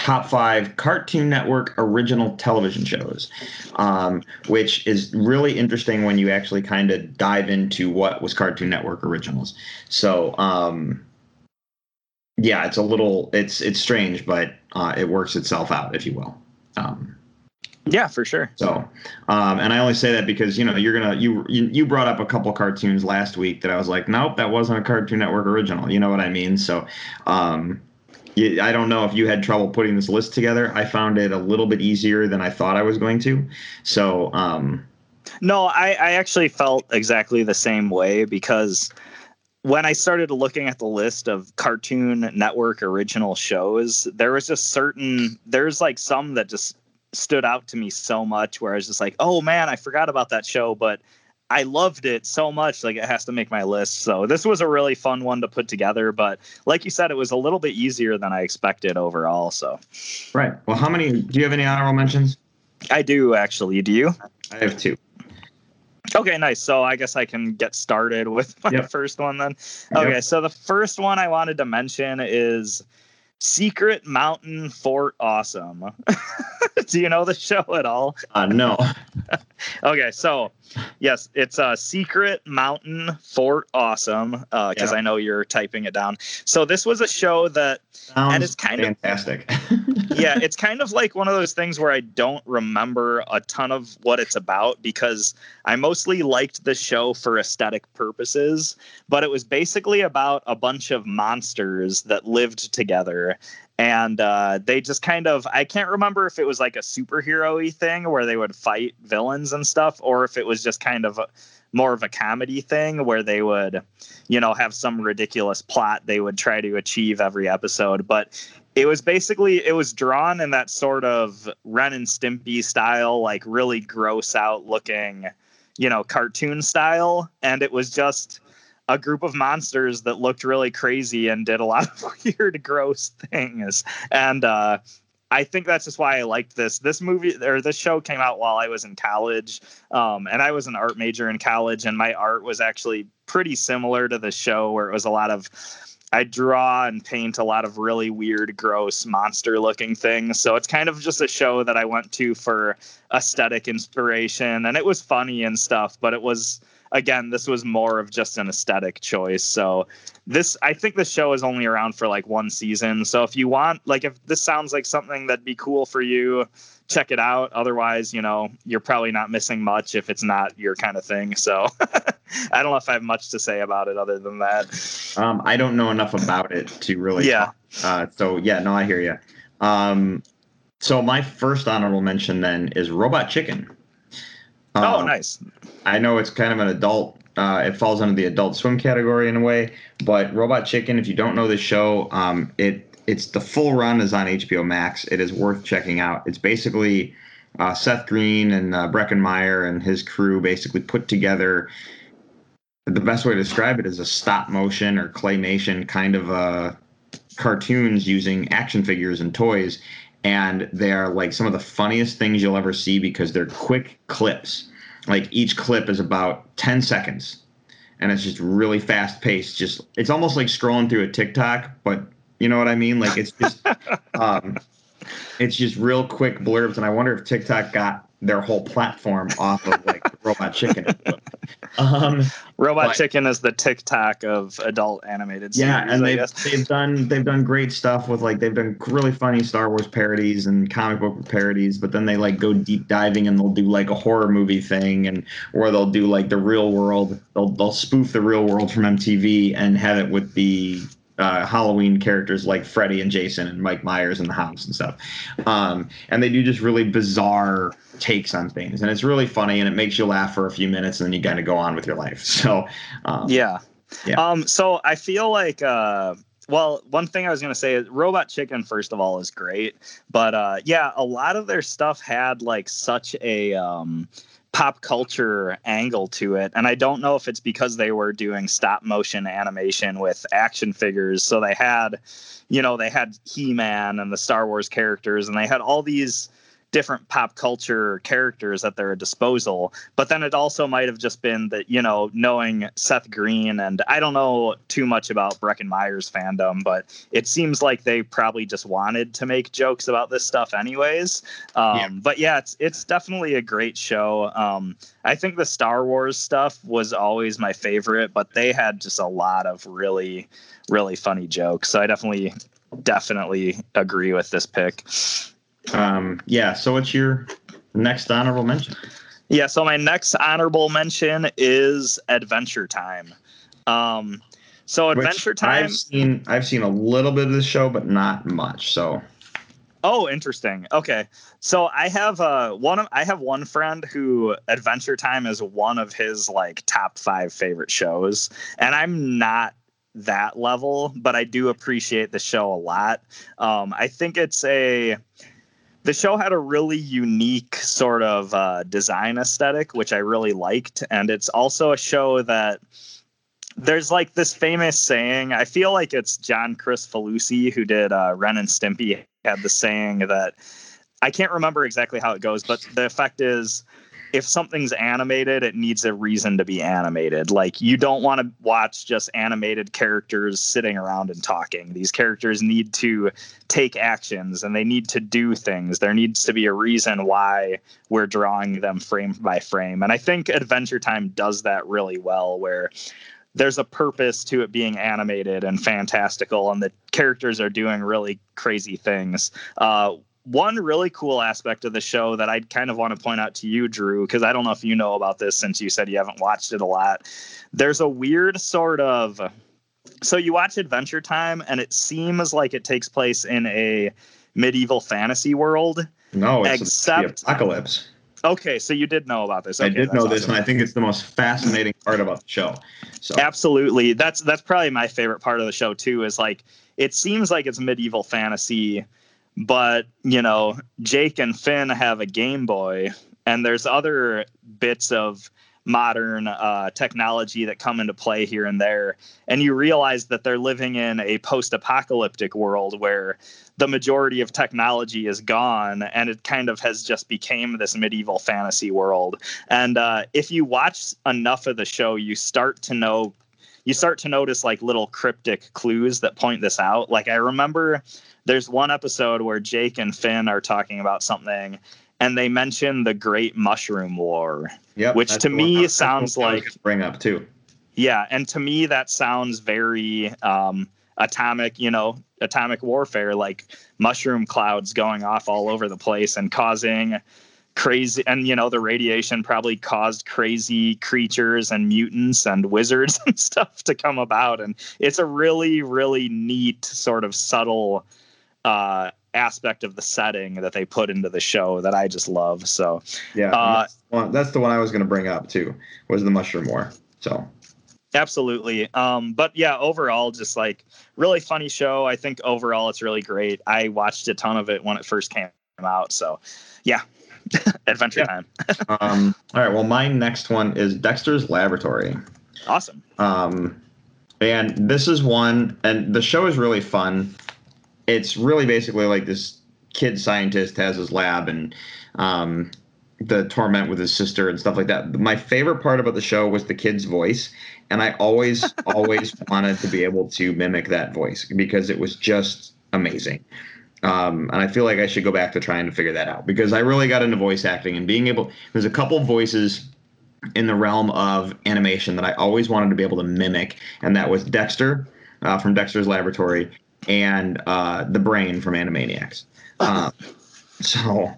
top five Cartoon Network original television shows, um, which is really interesting when you actually kind of dive into what was Cartoon Network originals. So, um, yeah, it's a little it's it's strange, but uh, it works itself out, if you will. Um, Yeah, for sure. so, um, and I only say that because you know you're gonna you you you brought up a couple cartoons last week that I was like, nope, that wasn't a Cartoon Network original. You know what I mean? So, um, I don't know if you had trouble putting this list together. I found it a little bit easier than I thought I was going to. So, um, No, I, I actually felt exactly the same way because when I started looking at the list of Cartoon Network original shows, there was just certain there's like some that just stood out to me so much where I was just like, oh man, I forgot about that show, but I loved it so much, like it has to make my list. So this was a really fun one to put together. But like you said, it was a little bit easier than I expected overall. So Right. Well, how many? Do you have any honorable mentions? I do actually. Do you? I have two. Okay, nice. So I guess I can get started with my Yep. first one then. Yep. Okay, so the first one I wanted to mention is Secret Mountain Fort Awesome. Do you know the show at all? Uh, no. Okay, so yes, it's a Secret Mountain Fort Awesome because Yeah. I know you're typing it down. So this was a show that Sounds it's kind of- fantastic. yeah, it's kind of like one of those things where I don't remember a ton of what it's about because I mostly liked the show for aesthetic purposes, but it was basically about a bunch of monsters that lived together. And uh, they just kind of, I can't remember if it was like a superhero y thing where they would fight villains and stuff, or if it was just kind of a, more of a comedy thing where they would, you know, have some ridiculous plot they would try to achieve every episode. But it was basically it was drawn in that sort of Ren and Stimpy style, like really gross out looking, you know, cartoon style, and it was just a group of monsters that looked really crazy and did a lot of weird, gross things. And uh, I think that's just why I liked this. This movie or this show came out while I was in college, um, and I was an art major in college, and my art was actually pretty similar to the show, where it was a lot of I draw and paint a lot of really weird, gross, monster looking things. So it's kind of just a show that I went to for aesthetic inspiration. And it was funny and stuff, but it was, again, this was more of just an aesthetic choice. So this, I think the show is only around for like one season. So if you want, like, if this sounds like something that'd be cool for you, check it out. Otherwise, you know, you're probably not missing much if it's not your kind of thing. So I don't know if I have much to say about it other than that. um, I don't know enough about it to really. Yeah. Uh, so yeah, no, I hear you. Um, so my first honorable mention then is Robot Chicken. Oh, Um, nice. I know it's kind of an adult. Uh, it falls under the adult swim category in a way, but Robot Chicken. If you don't know the show, um, it it's the full run is on HBO Max. It is worth checking out. It's basically uh, Seth Green and uh, Breckin Meyer and his crew basically put together. The best way to describe it is a stop motion or claymation kind of uh, cartoons using action figures and toys, and they are like some of the funniest things you'll ever see because they're quick clips. Like each clip is about 10 seconds and it's just really fast paced just it's almost like scrolling through a tiktok but you know what i mean? Like it's just um it's just real quick blurbs and i wonder if tiktok got their whole platform off of like robot chicken. Um Robot Chicken is the TikTok of adult animated series. yeah and I they've, guess. they've done they've done great stuff with like they've done really funny star wars parodies and comic book parodies but then they like go deep diving and they'll do like a horror movie thing and or they'll do like the real world they'll they'll spoof the real world from mtv and have it with the uh, Halloween characters like Freddy and Jason and Mike Myers in the house and stuff. Um, and they do just really bizarre takes on things. And it's really funny and it makes you laugh for a few minutes and then you kind of go on with your life. So, um, Yeah. Yeah. Um. So I feel like. Uh. Well, one thing I was gonna say is Robot Chicken. First of all, is great, but uh, yeah, a lot of their stuff had like such a um, pop culture angle to it, and I don't know if it's because they were doing stop motion animation with action figures, so they had, you know, they had He Man and the Star Wars characters, and they had all these different pop culture characters at their disposal. But then it also might have just been that, you know, knowing Seth Green and I don't know too much about Breckin Meyer's fandom, but it seems like they probably just wanted to make jokes about this stuff anyways. Um, Yeah. But yeah, it's it's definitely a great show. Um, I think the Star Wars stuff was always my favorite, but they had just a lot of really, really funny jokes. So I definitely, definitely agree with this pick. Um, yeah. So what's your next honorable mention? Yeah, so my next honorable mention is Adventure Time. Um, so Which Adventure Time. I've seen. I've seen a little bit of the show, but not much. So Oh, interesting. Okay, so I have uh one. Of, I have one friend who Adventure Time is one of his like top five favorite shows, and I'm not that level, but I do appreciate the show a lot. Um, I think it's a the show had a really unique sort of uh, design aesthetic, which I really liked, and it's also a show that there's like this famous saying. I feel like it's John Kricfalusi who did uh, Ren and Stimpy had the saying that I can't remember exactly how it goes, but the effect is if something's animated, it needs a reason to be animated. Like you don't want to watch just animated characters sitting around and talking. These characters need to take actions and they need to do things. There needs to be a reason why we're drawing them frame by frame. And I think Adventure Time does that really well where there's a purpose to it being animated and fantastical and the characters are doing really crazy things. Uh, one really cool aspect of the show that I'd kind of want to point out to you, Drew, because I don't know if you know about this since you said you haven't watched it a lot. There's a weird sort of so you watch Adventure Time and it seems like it takes place in a medieval fantasy world. No, it's Except- the apocalypse. Okay, so you did know about this. I did know this, awesome. and I think it's the most fascinating part about the show. So Absolutely. That's that's probably my favorite part of the show too is like it seems like it's medieval fantasy, but you know, Jake and Finn have a Game Boy and there's other bits of modern uh, technology that come into play here and there. And you realize that they're living in a post-apocalyptic world where the majority of technology is gone and it kind of has just became this medieval fantasy world. And uh, if you watch enough of the show you start to know you start to notice like little cryptic clues that point this out like i remember there's one episode where jake and finn are talking about something and they mention the great mushroom war Yep, which to me sounds like- bring up too. yeah, and to me that sounds very um, atomic, you know, atomic warfare, like mushroom clouds going off all over the place and causing crazy and you know the radiation probably caused crazy creatures and mutants and wizards and stuff to come about and it's a really really neat sort of subtle uh aspect of the setting that they put into the show that I just love so Yeah, Uh, that's, the one, that's the one I was going to bring up too. Was the mushroom war? So Absolutely. Um, but yeah, overall, just like really funny show. I think overall it's really great. I watched a ton of it when it first came out. So yeah, Adventure Yeah. Time. um, all right. Well, my next one is Dexter's Laboratory. Awesome. Um, and this is one, and the show is really fun. It's really basically like this kid scientist has his lab and um, the torment with his sister and stuff like that. My favorite part about the show was the kid's voice, and I always, always wanted to be able to mimic that voice because it was just amazing. Um, and I feel like I should go back to trying to figure that out because I really got into voice acting and being able. There's a couple voices in the realm of animation that I always wanted to be able to mimic, and that was Dexter uh, from Dexter's Laboratory and uh, the Brain from Animaniacs. Um, so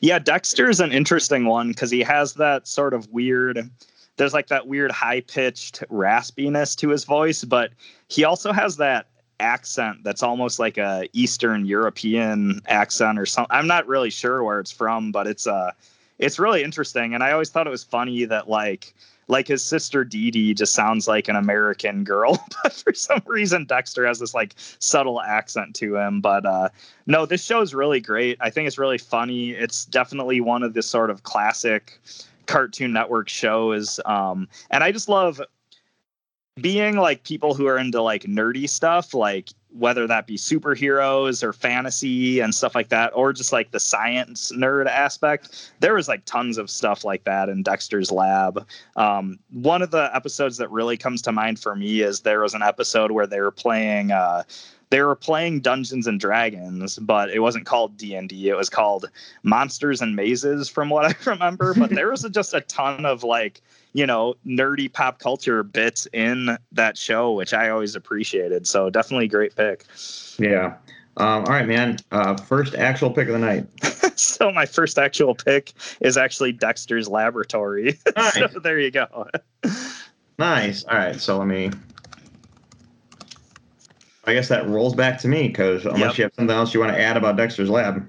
Yeah, Dexter's an interesting one because he has that sort of weird. There's like that weird high pitched raspiness to his voice, but he also has that accent that's almost like a Eastern European accent or something. I'm not really sure where it's from, but it's uh it's really interesting. And I always thought it was funny that like like his sister Dee Dee just sounds like an American girl, but for some reason Dexter has this like subtle accent to him. But uh no, this show is really great. I think it's really funny. It's definitely one of the sort of classic Cartoon Network shows. Um, and I just love being like people who are into like nerdy stuff, like whether that be superheroes or fantasy and stuff like that, or just like the science nerd aspect. There was like tons of stuff like that in Dexter's Lab. Um, one of the episodes that really comes to mind for me is there was an episode where they were playing. Uh, they were playing Dungeons and Dragons, but it wasn't called D and D. It was called Monsters and Mazes, from what I remember. But there was just a ton of like you know nerdy pop culture bits in that show, which I always appreciated. So definitely great pick. yeah. Um, all right, man. Uh, first actual pick of the night. so my first actual pick is actually Dexter's Laboratory. so there you go. Nice. All right. So let me. I guess that rolls back to me because unless Yep. you have something else you want to add about Dexter's Lab.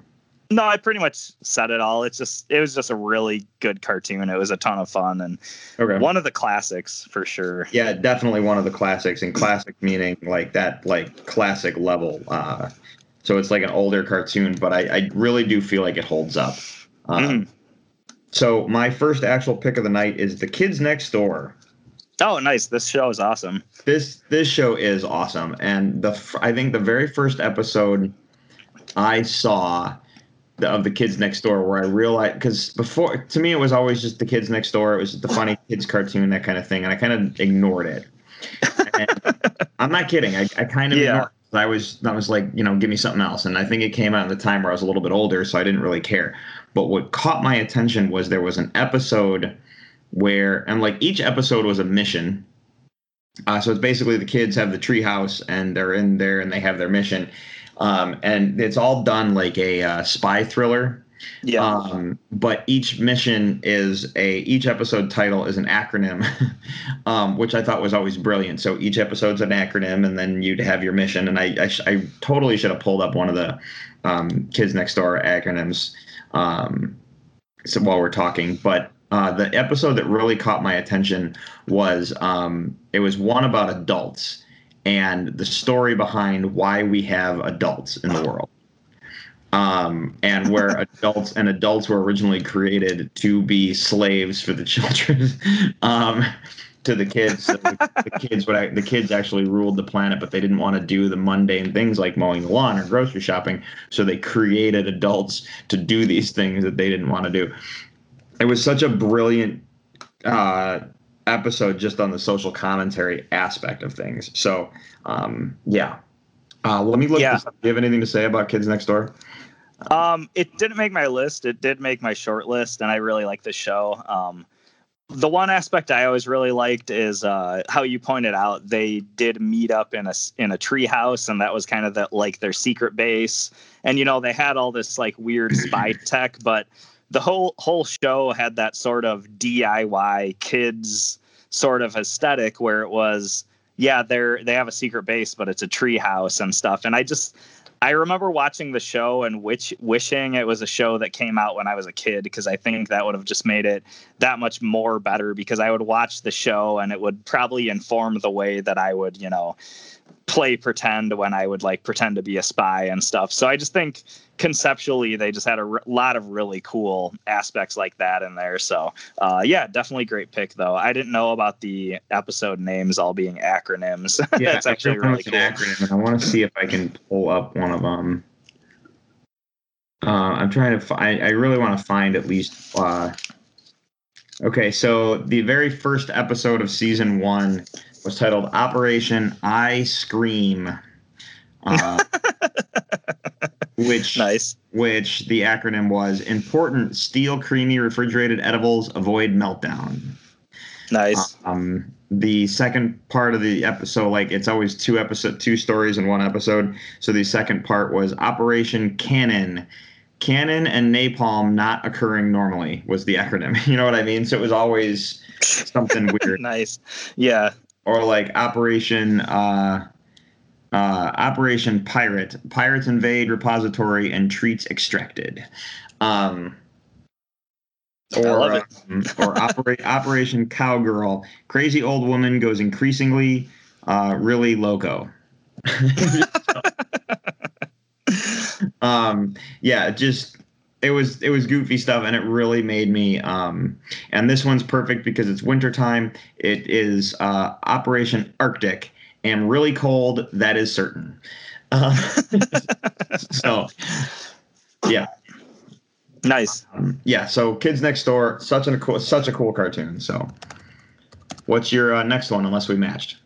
No, I pretty much said it all. It's just it was just a really good cartoon. It was a ton of fun and Okay. one of the classics for sure. Yeah, definitely one of the classics, and classic meaning like that, like classic level uh, so it's like an older cartoon, but I, I really do feel like it holds up. Um, Mhm. So my first actual pick of the night is The Kids Next Door. Oh, nice. This show is awesome. This this show is awesome, and the I think the very first episode I saw the, of the Kids Next Door where I realized because before to me it was always just the Kids Next Door. It was just the funny kids cartoon that kind of thing, and I kind of ignored it. And I'm not kidding. I, I kind of Yeah. ignored. I was I was like you know give me something else, and I think it came out at the time where I was a little bit older, so I didn't really care. But what caught my attention was there was an episode where and like each episode was a mission. Uh, so it's basically the kids have the treehouse and they're in there and they have their mission. Um, and it's all done like a uh, spy thriller. Yeah. um, but each mission is a each episode title is an acronym um, which i thought was always brilliant. So each episode's an acronym and then you'd have your mission. And i i, sh- I totally should have pulled up one of the um, kids next door acronyms um, so while we're talking. But uh, the episode that really caught my attention was um, it was one about adults and the story behind why we have adults in the world. Um, and where adults and adults were originally created to be slaves for the children um, to the kids. So the, the kids would the kids actually ruled the planet but they didn't want to do the mundane things like mowing the lawn or grocery shopping. So they created adults to do these things that they didn't want to do it was such a brilliant uh, episode just on the social commentary aspect of things. So, um, yeah. Uh, let me look. Yeah. This up. Do you have anything to say about Kids Next Door? Um, it didn't make my list. It did make my short list, and I really like the show. Um, the one aspect I always really liked is uh, how you pointed out they did meet up in a in a tree house, and that was kind of the, like their secret base. And you know they had all this like weird spy tech, but the whole whole show had that sort of DIY kids sort of aesthetic where it was yeah they're they have a secret base but it's a tree house and stuff. And i just i remember watching the show and which wishing it was a show that came out when i was a kid because i think that would have just made it that much more better because i would watch the show and it would probably inform the way that i would you know play pretend when i would like pretend to be a spy and stuff so i just think conceptually they just had a r- lot of really cool aspects like that in there so uh, yeah definitely great pick though i didn't know about the episode names all being acronyms that's I actually really cool an acronym, and I want to see if I can pull up one of them. Uh, I'm trying to. Fi- I really want to find at least. Uh, okay, so the very first episode of season one was titled "Operation I Scream," uh, which nice. which the acronym was important steel creamy refrigerated edibles avoid meltdown. Nice. Um the second part of the episode like it's always two episode two stories in one episode. So the second part was operation cannon. Cannon and napalm not occurring normally was the acronym. You know what i mean? So it was always something weird. Nice. Yeah or like Operation uh, uh, Operation Pirate. Pirates invade repository and treats extracted. Um, or um, or Opera- Operation Cowgirl. Crazy old woman goes increasingly uh, really loco. um, yeah, just it was it was goofy stuff and it really made me um and this one's perfect because it's wintertime. It is uh operation arctic and really cold that is certain. Uh, so yeah. Nice. Um, yeah so kids next door such a cool such a cool cartoon so. What's your uh, next one unless we matched?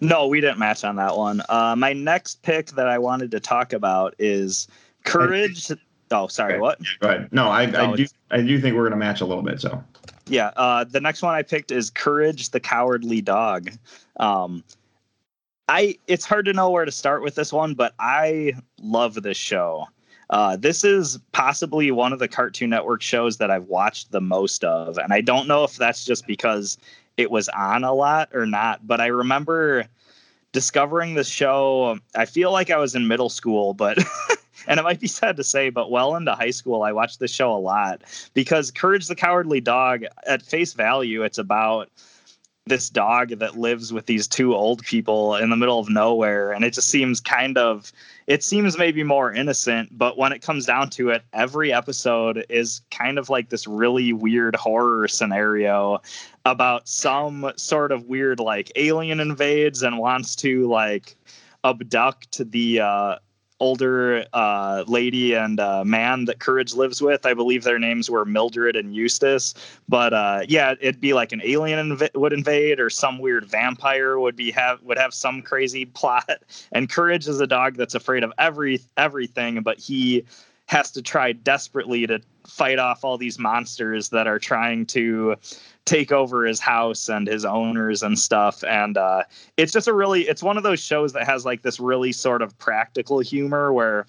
No, we didn't match on that one. Uh, my next pick that I wanted to talk about is Courage. Oh, sorry, Okay. what? go ahead no i, No, I do i do think we're gonna match a little bit so Yeah, uh, the next one I picked is Courage the Cowardly Dog. Um, I it's hard to know where to start with this one, but I love this show. Uh, this is possibly one of the Cartoon Network shows that I've watched the most of, and I don't know if that's just because it was on a lot or not. But I remember discovering this show. I feel like I was in middle school, but and it might be sad to say, but well into high school, I watched this show a lot because Courage the Cowardly Dog, at face value, it's about this dog that lives with these two old people in the middle of nowhere. And it just seems kind of it seems maybe more innocent, but when it comes down to it, every episode is kind of like this really weird horror scenario about some sort of weird like alien invades and wants to like abduct the uh older uh, lady and uh, man that Courage lives with. I believe their names were Mildred and Eustace. But uh, yeah, it'd be like an alien inv- would invade, or some weird vampire would be have would have some crazy plot. And Courage is a dog that's afraid of every everything, but he has to try desperately to fight off all these monsters that are trying to take over his house and his owners and stuff. And uh, it's just a really it's one of those shows that has like this really sort of practical humor where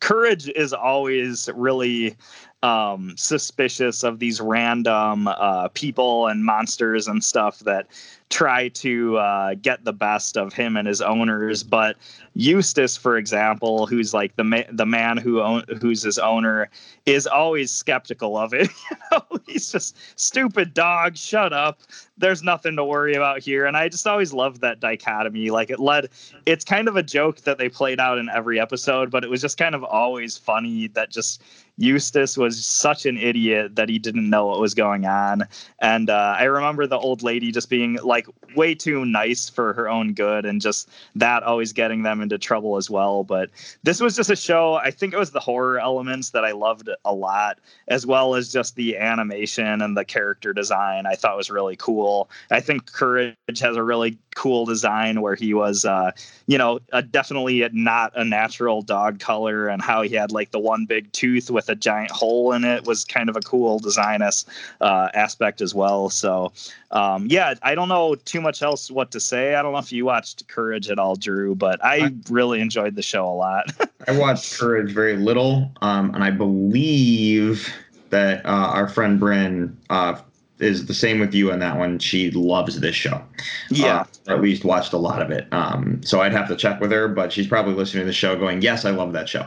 courage is always really um, suspicious of these random uh, people and monsters and stuff that try to uh, get the best of him and his owners. But Eustace, for example, who's like the ma- the man who own- who's his owner, is always skeptical of it. you know, he's just stupid dog. Shut up. There's nothing to worry about here. And I just always loved that dichotomy. Like it led. It's kind of a joke that they played out in every episode, but it was just kind of always funny that just Eustace was such an idiot that he didn't know what was going on. And uh, I remember the old lady just being like way too nice for her own good and just that always getting them into trouble as well. But this was just a show, I think it was the horror elements that I loved a lot, as well as just the animation and the character design I thought was really cool. I think Courage has a really cool design where he was, uh, you know, a, definitely not a natural dog color and how he had like the one big tooth with a giant hole in it was kind of a cool designist uh, aspect as well. So, um, yeah, I don't know too much else what to say. I don't know if you watched Courage at all, Drew, but I really enjoyed the show a lot. I watched Courage very little, um, and I believe that uh, our friend Bryn uh, is the same with you on that one. She loves this show. Yeah. Uh, or at least watched a lot of it. Um, so I'd have to check with her, but she's probably listening to the show going, Yes, I love that show.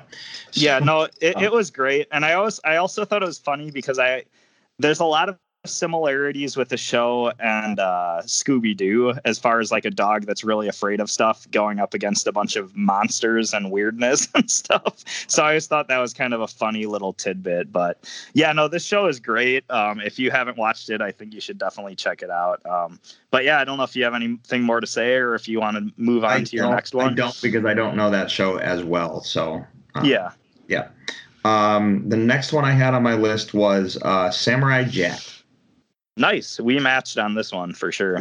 So, yeah, no, it, um, it was great. And I always I also thought it was funny because I there's a lot of similarities with the show and uh, Scooby Doo as far as like a dog that's really afraid of stuff going up against a bunch of monsters and weirdness and stuff. So I always thought that was kind of a funny little tidbit. But yeah, no, this show is great. Um, if you haven't watched it, I think you should definitely check it out. Um, but yeah, I don't know if you have anything more to say or if you want to move on I to your next one. I don't because I don't know that show as well. So uh, Yeah. yeah. Um, the next one I had on my list was uh, Samurai Jack. Nice. We matched on this one for sure.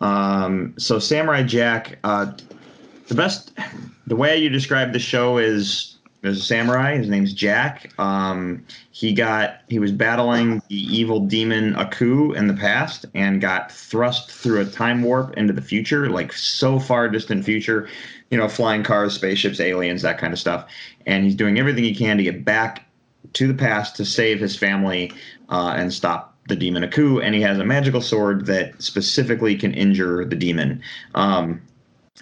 Um, so Samurai Jack, uh, the best, the way you describe the show is there's a samurai. His name's Jack. Um, he got he was battling the evil demon Aku in the past and got thrust through a time warp into the future, like so far distant future. You know, flying cars, spaceships, aliens, that kind of stuff. And he's doing everything he can to get back to the past to save his family uh, and stop the demon Aku. And he has a magical sword that specifically can injure the demon. Um,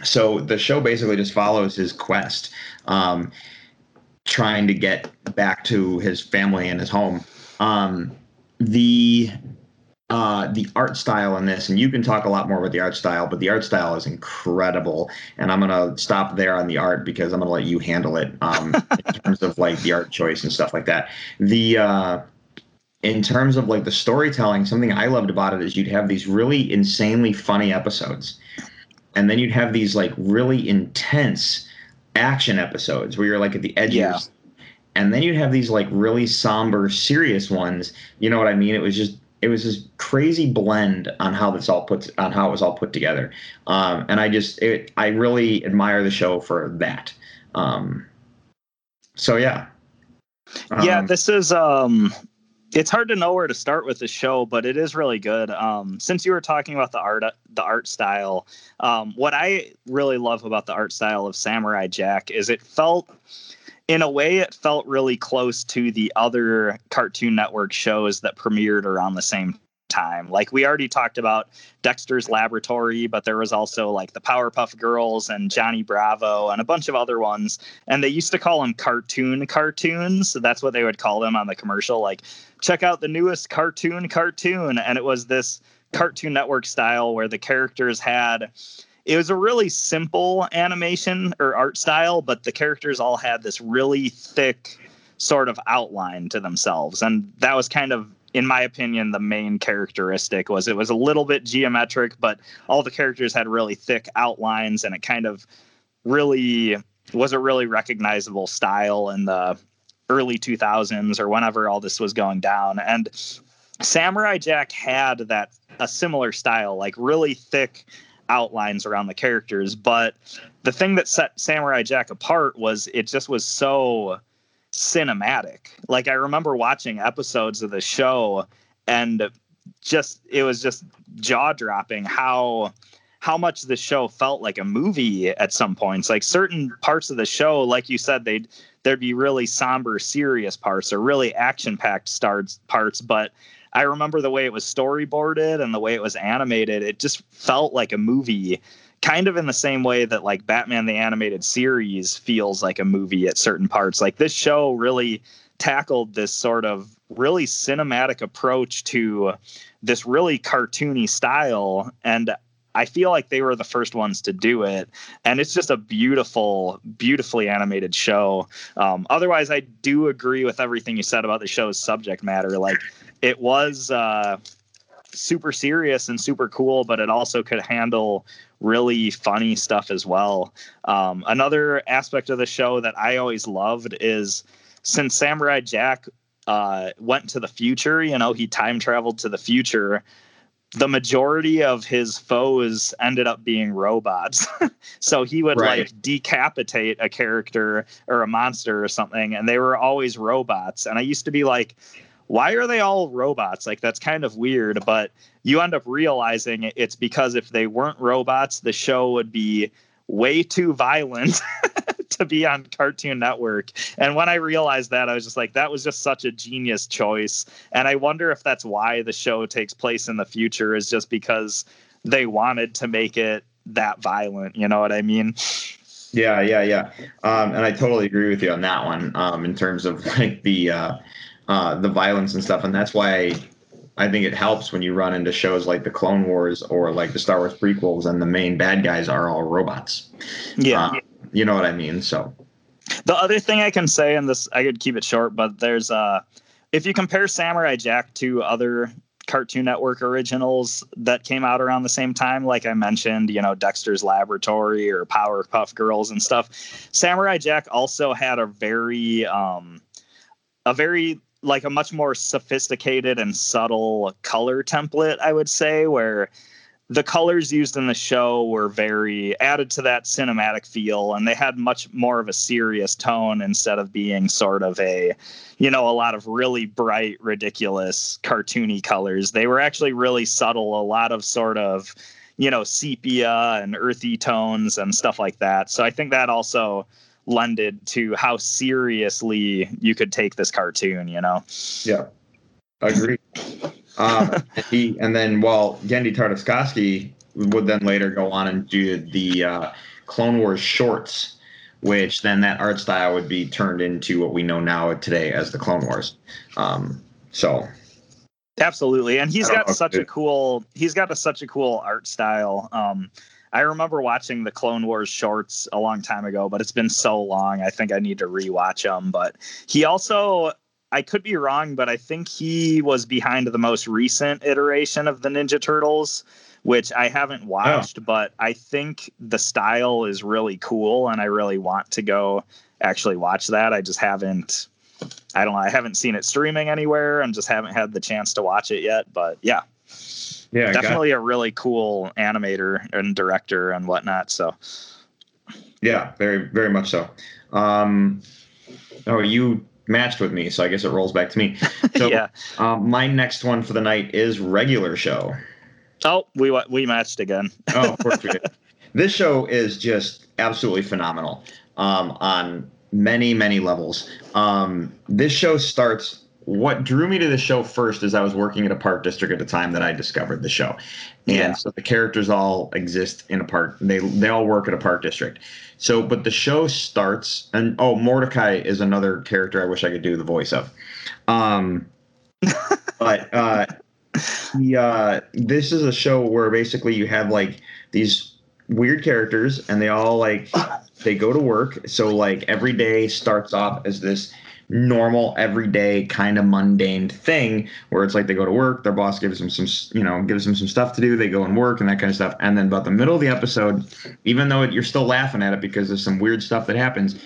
so the show basically just follows his quest, um, trying to get back to his family and his home. Um, the uh, the art style in this, and you can talk a lot more about the art style, but the art style is incredible. And I'm gonna stop there on the art because I'm gonna let you handle it um, in terms of like the art choice and stuff like that. The uh, in terms of like the storytelling, something I loved about it is you'd have these really insanely funny episodes, and then you'd have these like really intense action episodes where you're like at the edge Yeah. of your and then you'd have these like really somber serious ones you know what i mean it was just it was this crazy blend on how this all put on how it was all put together. Um, and i just it, i really admire the show for that. Um, so yeah. Yeah Um, this is um it's hard to know where to start with the show but it is really good. Um since you were talking about the art the art style um what i really love about the art style of samurai jack is it felt in a way it felt really close to the other cartoon network shows that premiered around the same time. Like we already talked about dexter's laboratory but there was also like the powerpuff girls and johnny bravo and a bunch of other ones. And they used to call them cartoon cartoons. So that's what they would call them on the commercial like check out the newest cartoon cartoon. And it was this cartoon network style where the characters had it was a really simple animation or art style, but the characters all had this really thick sort of outline to themselves, and that was kind of in my opinion, the main characteristic was it was a little bit geometric, but all the characters had really thick outlines, and it kind of really was a really recognizable style in the early 2000s or whenever all this was going down. And Samurai Jack had that a similar style, like really thick outlines around the characters. But the thing that set Samurai Jack apart was it just was so cinematic. Like I remember watching episodes of the show and just it was just jaw dropping how how much the show felt like a movie at some points. Like certain parts of the show, like you said, they'd there'd be really somber, serious parts or really action packed starts parts, but I remember the way it was storyboarded and the way it was animated. It just felt like a movie kind of in the same way that like Batman the animated series feels like a movie at certain parts. Like this show really tackled this sort of really cinematic approach to this really cartoony style and I feel like they were the first ones to do it, and it's just a beautiful, beautifully animated show. Um, otherwise, I do agree with everything you said about the show's subject matter. Like, it was uh, super serious and super cool, but it also could handle really funny stuff as well. Um, another aspect of the show that I always loved is since Samurai Jack uh, went to the future, you know, he time traveled to the future. The majority of his foes ended up being robots. so he would Right. like decapitate a character or a monster or something, and they were always robots. And I used to be like, why are they all robots? Like that's kind of weird, but you end up realizing it's because if they weren't robots, the show would be way too violent to be on Cartoon Network. And when I realized that, I was just like, that was just such a genius choice. And I wonder if that's why the show takes place in the future, is just because they wanted to make it that violent. You know what I mean? Yeah, yeah, yeah. Um, and I totally agree with you on that one. Um, in terms of like the uh, uh, the violence and stuff, and that's why I think it helps when you run into shows like the Clone Wars or like the Star Wars prequels, and the main bad guys are all robots. Yeah. Uh, you know what I mean? So The other thing I can say, and this I could keep it short, but there's uh if you compare Samurai Jack to other Cartoon Network originals that came out around the same time, like I mentioned, you know, Dexter's Laboratory or Powerpuff Girls and stuff, Samurai Jack also had a very um a very like a much more sophisticated and subtle color template, I would say, where the colors used in the show were very added to that cinematic feel and they had much more of a serious tone instead of being sort of a you know a lot of really bright ridiculous cartoony colors. They were actually really subtle a lot of sort of you know sepia and earthy tones and stuff like that. So i think that also lended to how seriously you could take this cartoon you know? Yeah, agreed. um, he and then while Genndy Tartakovsky would then later go on and do the uh, Clone Wars shorts, which then that art style would be turned into what we know now today as the Clone Wars. Um, so Absolutely, and he's got such a cool he's got a, such a cool art style. Um, I remember watching the Clone Wars shorts a long time ago, but it's been so long. I think I need to rewatch them. But he also, I could be wrong, but I think he was behind the most recent iteration of the Ninja Turtles, which I haven't watched. But I think the style is really cool, and I really want to go actually watch that. I just haven't. I don't know. I haven't seen it streaming anywhere and just haven't had the chance to watch it yet. But yeah, yeah, definitely a really cool animator and director and whatnot. So yeah, very very much so. Um, oh, you matched with me, so I guess it rolls back to me. So yeah. um, my next one for the night is regular show. Oh, we we matched again. Oh, of course we did. This show is just absolutely phenomenal um, on many, many levels. Um, this show starts. What drew me to the show first is I was working at a park district at the time that I discovered the show, and Yeah. so the characters all exist in a park. They they all work at a park district. So, but the show starts, and oh, Mordecai is another character I wish I could do the voice of. Um, but uh, the, uh, this is a show where basically you have like these weird characters, and they all like they go to work. So like every day starts off as this normal everyday kind of mundane thing where it's like they go to work their boss gives them some you know gives them some stuff to do they go and work and that kind of stuff. And then about the middle of the episode even though it, you're still laughing at it because there's some weird stuff that happens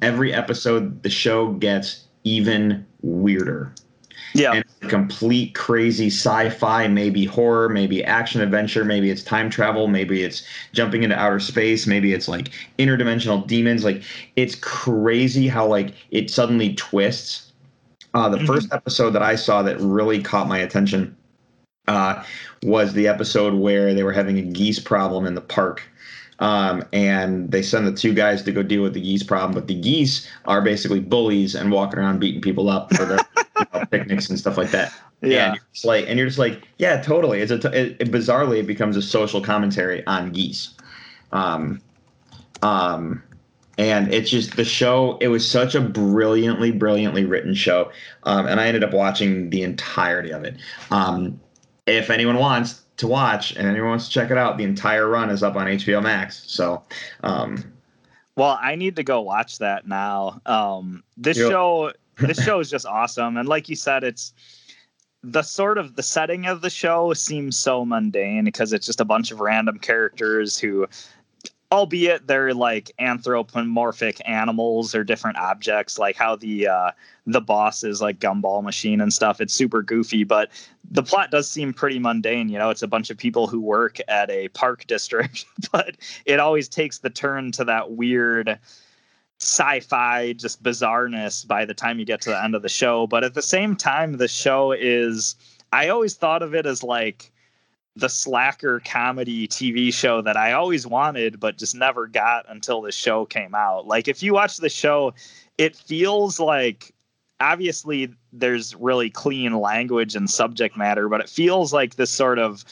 every episode the show gets even weirder Yeah. and complete crazy sci-fi maybe horror maybe action adventure maybe it's time travel maybe it's jumping into outer space maybe it's like interdimensional demons. Like it's crazy how like it suddenly twists. Uh, the first episode that i saw that really caught my attention uh, was the episode where they were having a geese problem in the park um, and they send the two guys to go deal with the geese problem. But the geese are basically bullies and walking around beating people up for their you know, picnics and stuff like that. Yeah. And you're just like, and you're just like, yeah, totally. It's a t- it, it, bizarrely it becomes a social commentary on geese. Um, um, and it's just the show. It was such a brilliantly, brilliantly written show, um, and I ended up watching the entirety of it. Um, if anyone wants to watch and anyone wants to check it out, the entire run is up on HBO Max. So, um, Well, I need to go watch that now. Um, this show, this show is just awesome, and like you said, it's the sort of the setting of the show seems so mundane because it's just a bunch of random characters who, albeit they're like anthropomorphic animals or different objects, like how the uh, the boss is like Gumball Machine and stuff. It's super goofy, but the plot does seem pretty mundane. You know, it's a bunch of people who work at a park district, but it always takes the turn to that weird sci-fi just bizarreness by the time you get to the end of the show but at the same time the show is i always thought of it as like the slacker comedy tv show that i always wanted but just never got until the show came out like if you watch the show it feels like obviously there's really clean language and subject matter but it feels like this sort of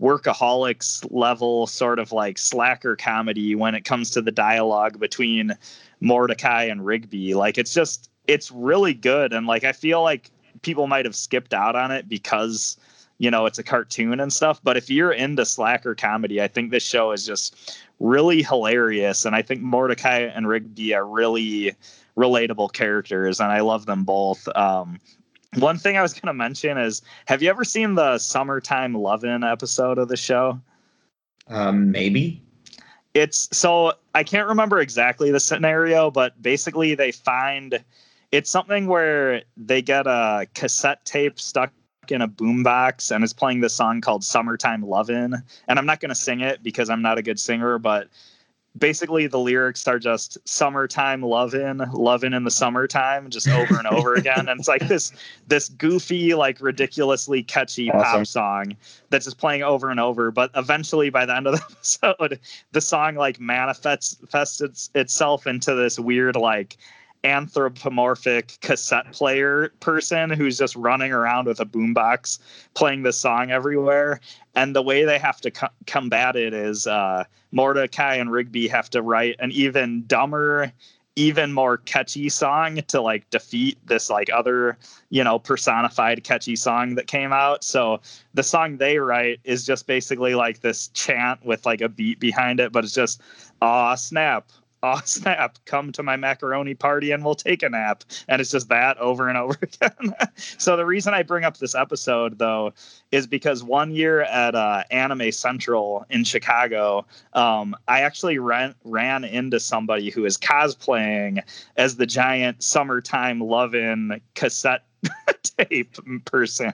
workaholics level sort of like slacker comedy when it comes to the dialogue between Mordecai and Rigby. Like it's just it's really good and like I feel like people might have skipped out on it because you know it's a cartoon and stuff, but if you're into slacker comedy, I think this show is just really hilarious and I think Mordecai and Rigby are really relatable characters and I love them both. Um one thing I was going to mention is have you ever seen the Summertime Lovin' episode of the show? um, maybe. it's so I can't remember exactly the scenario, but basically they find it's something where they get a cassette tape stuck in a boombox and is playing this song called Summertime Lovin'. And I'm not going to sing it because I'm not a good singer, but basically the lyrics are just summertime lovin', lovin' in the summertime, just over and over again. And it's like this this goofy, like ridiculously catchy Awesome. pop song that's just playing over and over. But eventually by the end of the episode, the song like manifests manifests itself into this weird like anthropomorphic cassette player person who's just running around with a boombox playing the song everywhere. And the way they have to co- combat it is uh, mordecai and rigby have to write an even dumber even more catchy song to like defeat this like other you know personified catchy song that came out. So the song they write is just basically like this chant with like a beat behind it but it's just ah, snap aw snap come to my macaroni party and we'll take a nap. And it's just that over and over again. So the reason i bring up this episode though is because one year at uh, anime central in chicago um, i actually ran, ran into somebody who is cosplaying as the giant summertime lovin' cassette tape person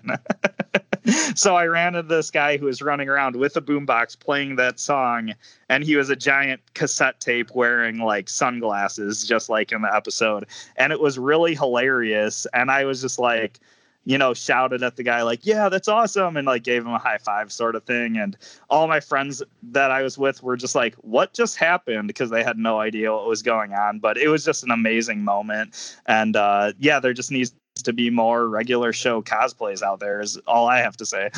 so I ran into this guy who was running around with a boombox playing that song, and he was a giant cassette tape wearing like sunglasses, just like in the episode. And it was really hilarious. And I was just like, you know, shouted at the guy, like, yeah, that's awesome. And like gave him a high five sort of thing. And all my friends that I was with were just like, what just happened? Because they had no idea what was going on. But it was just an amazing moment. And uh, yeah, there just needs to be more regular show cosplays out there is all I have to say.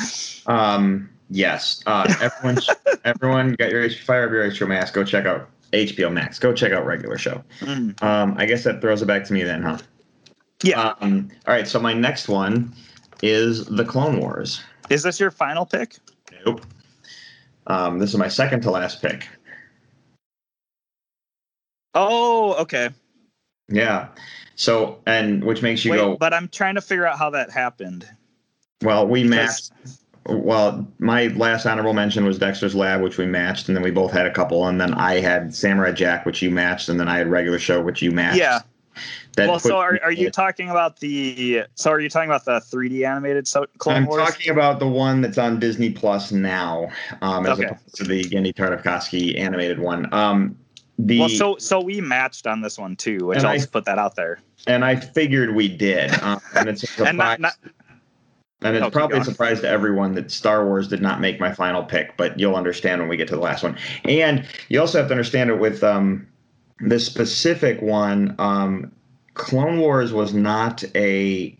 Um, yes. Uh, everyone, everyone, got your fire up your HBO Max. Go check out HBO Max. Go check out regular show. Mm. Um, I guess that throws it back to me then, huh? Yeah. Um, all right. So my next one is the Clone Wars. Is this your final pick? Nope. Um, this is my second to last pick. Oh, okay. Yeah. So and which makes you Wait, go but I'm trying to figure out how that happened. well. We because- matched. Well, my last honorable mention was Dexter's Lab, which we matched, and then we both had a couple, and then I had Samurai Jack, which you matched, and then I had Regular Show, which you matched. Yeah. That well, so are, are you talking about the? So are you talking about the 3D animated so, Clone I'm Wars? talking about the one that's on Disney Plus now, um, as Okay. opposed to the Genndy Tartakovsky animated one. Um, the well, so so we matched on this one too, which I'll I- just put that out there. and I figured we did, um, and it's a surprise, And not, not and it's Oh, probably a surprise to everyone that Star Wars did not make my final pick, but you'll understand when we get to the last one. And you also have to understand it with um, the specific one. Um, Clone Wars was not a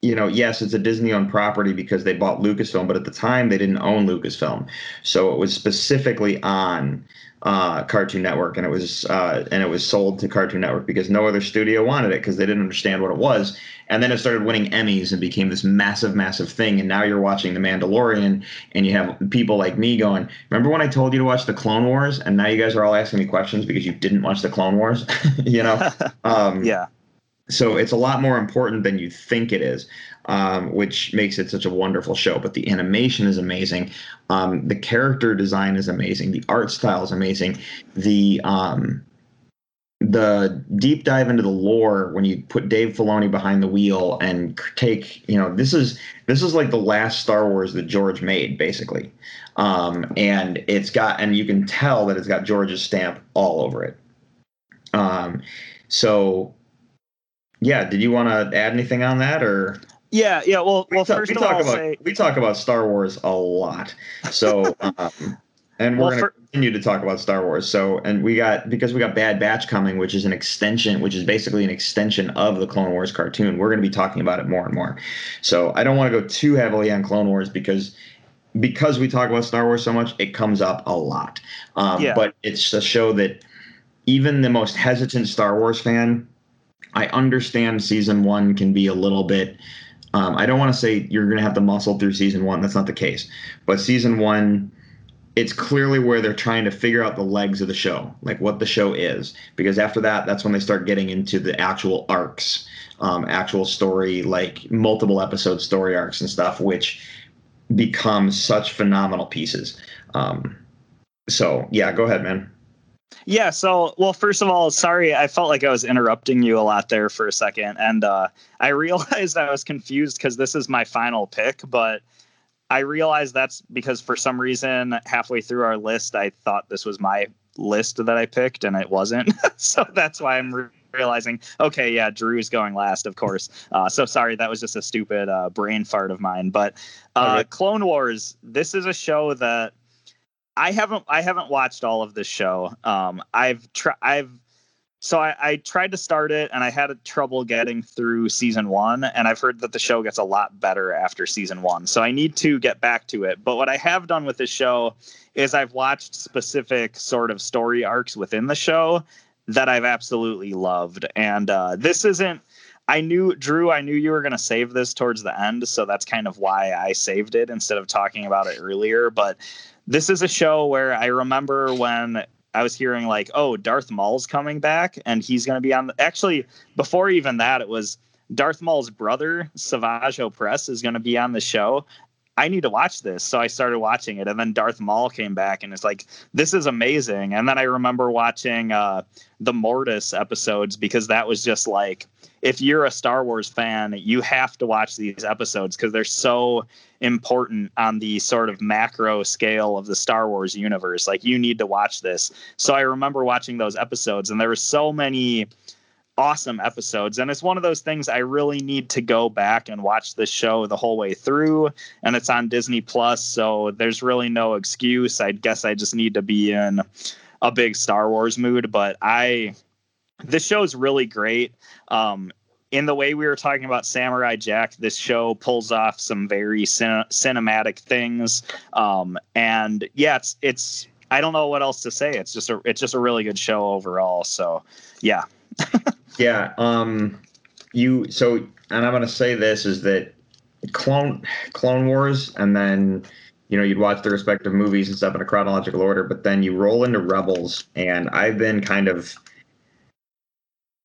you know, yes, it's a Disney owned property because they bought Lucasfilm, but at the time they didn't own Lucasfilm. So it was specifically on uh, Cartoon Network and it was uh, and it was sold to Cartoon Network because no other studio wanted it because they didn't understand what it was. And then it started winning Emmys and became this massive, massive thing. And now you're watching The Mandalorian and you have people like me going, Remember when I told you to watch the Clone Wars? And now you guys are all asking me questions because you didn't watch the Clone Wars. you know? Um, yeah. So it's a lot more important than you think it is um, which makes it such a wonderful show. But the animation is amazing. Um, the character design is amazing. The art style is amazing. The um, the deep dive into the lore when you put Dave Filoni behind the wheel and take you know this is this is like the last Star Wars that George made basically. Um, and it's got and you can tell that it's got George's stamp all over it. Um, so yeah, did you want to add anything on that or? Yeah, yeah. Well, well, we talk, first we of all, about say we talk about Star Wars a lot, so um, and we're Well, going to for- continue to talk about Star Wars. So and we got because we got Bad Batch coming, which is an extension, which is basically an extension of the Clone Wars cartoon. We're going to be talking about it more and more. So I don't want to go too heavily on Clone Wars because because we talk about Star Wars so much, it comes up a lot. Um, Yeah. But it's a show that even the most hesitant Star Wars fan, I understand season one can be a little bit. Um, I don't want to say you're going to have to muscle through season one. That's not the case. But season one, it's clearly where they're trying to figure out the legs of the show, like what the show is. Because after that, that's when they start getting into the actual arcs, um, actual story, like multiple episode story arcs and stuff, which become such phenomenal pieces. Um, so yeah, go ahead, man. Yeah, so well, first of all, sorry, I felt like I was interrupting you a lot there for a second, and uh, I realized I was confused because this is my final pick, but I realized that's because for some reason halfway through our list, I thought this was my list that I picked, and it wasn't. so that's why I'm re- realizing, okay, yeah, Drew's going last, of course. Uh, so sorry, that was just a stupid uh, brain fart of mine. But uh. Clone Wars, this is a show that I haven't I haven't watched all of this show. Um, I've tried I've so I, I tried to start it and I had trouble getting through season one, and I've heard that the show gets a lot better after season one. So I need to get back to it. But what I have done with this show is I've watched specific sort of story arcs within the show that I've absolutely loved. And uh, this isn't I knew Drew, I knew you were gonna save this towards the end, so that's kind of why I saved it instead of talking about it earlier. But this is a show where I remember when I was hearing like, oh, Darth Maul's coming back and he's going to be on. The, actually, before even that, it was Darth Maul's brother, Savage Opress, is going to be on the show. I need to watch this. So I started watching it. And then Darth Maul came back and it's like, this is amazing. And then I remember watching uh, the Mortis episodes because that was just like, if you're a Star Wars fan, you have to watch these episodes because they're so important on the sort of macro scale of the Star Wars universe. Like, you need to watch this. So I remember watching those episodes, and there were so many awesome episodes. And it's one of those things I really need to go back and watch this show the whole way through. And it's on Disney Plus, so there's really no excuse. I guess I just need to be in a big Star Wars mood. But I, this show is really great. Um, in the way we were talking about Samurai Jack, this show pulls off some very cin- cinematic things. Um, and yeah, it's it's I don't know what else to say. It's just a it's just a really good show overall. So yeah, Yeah. Um, you so, and I'm going to say this is that Clone Clone Wars, and then you know you'd watch the respective movies and stuff in a chronological order, but then you roll into Rebels, and I've been kind of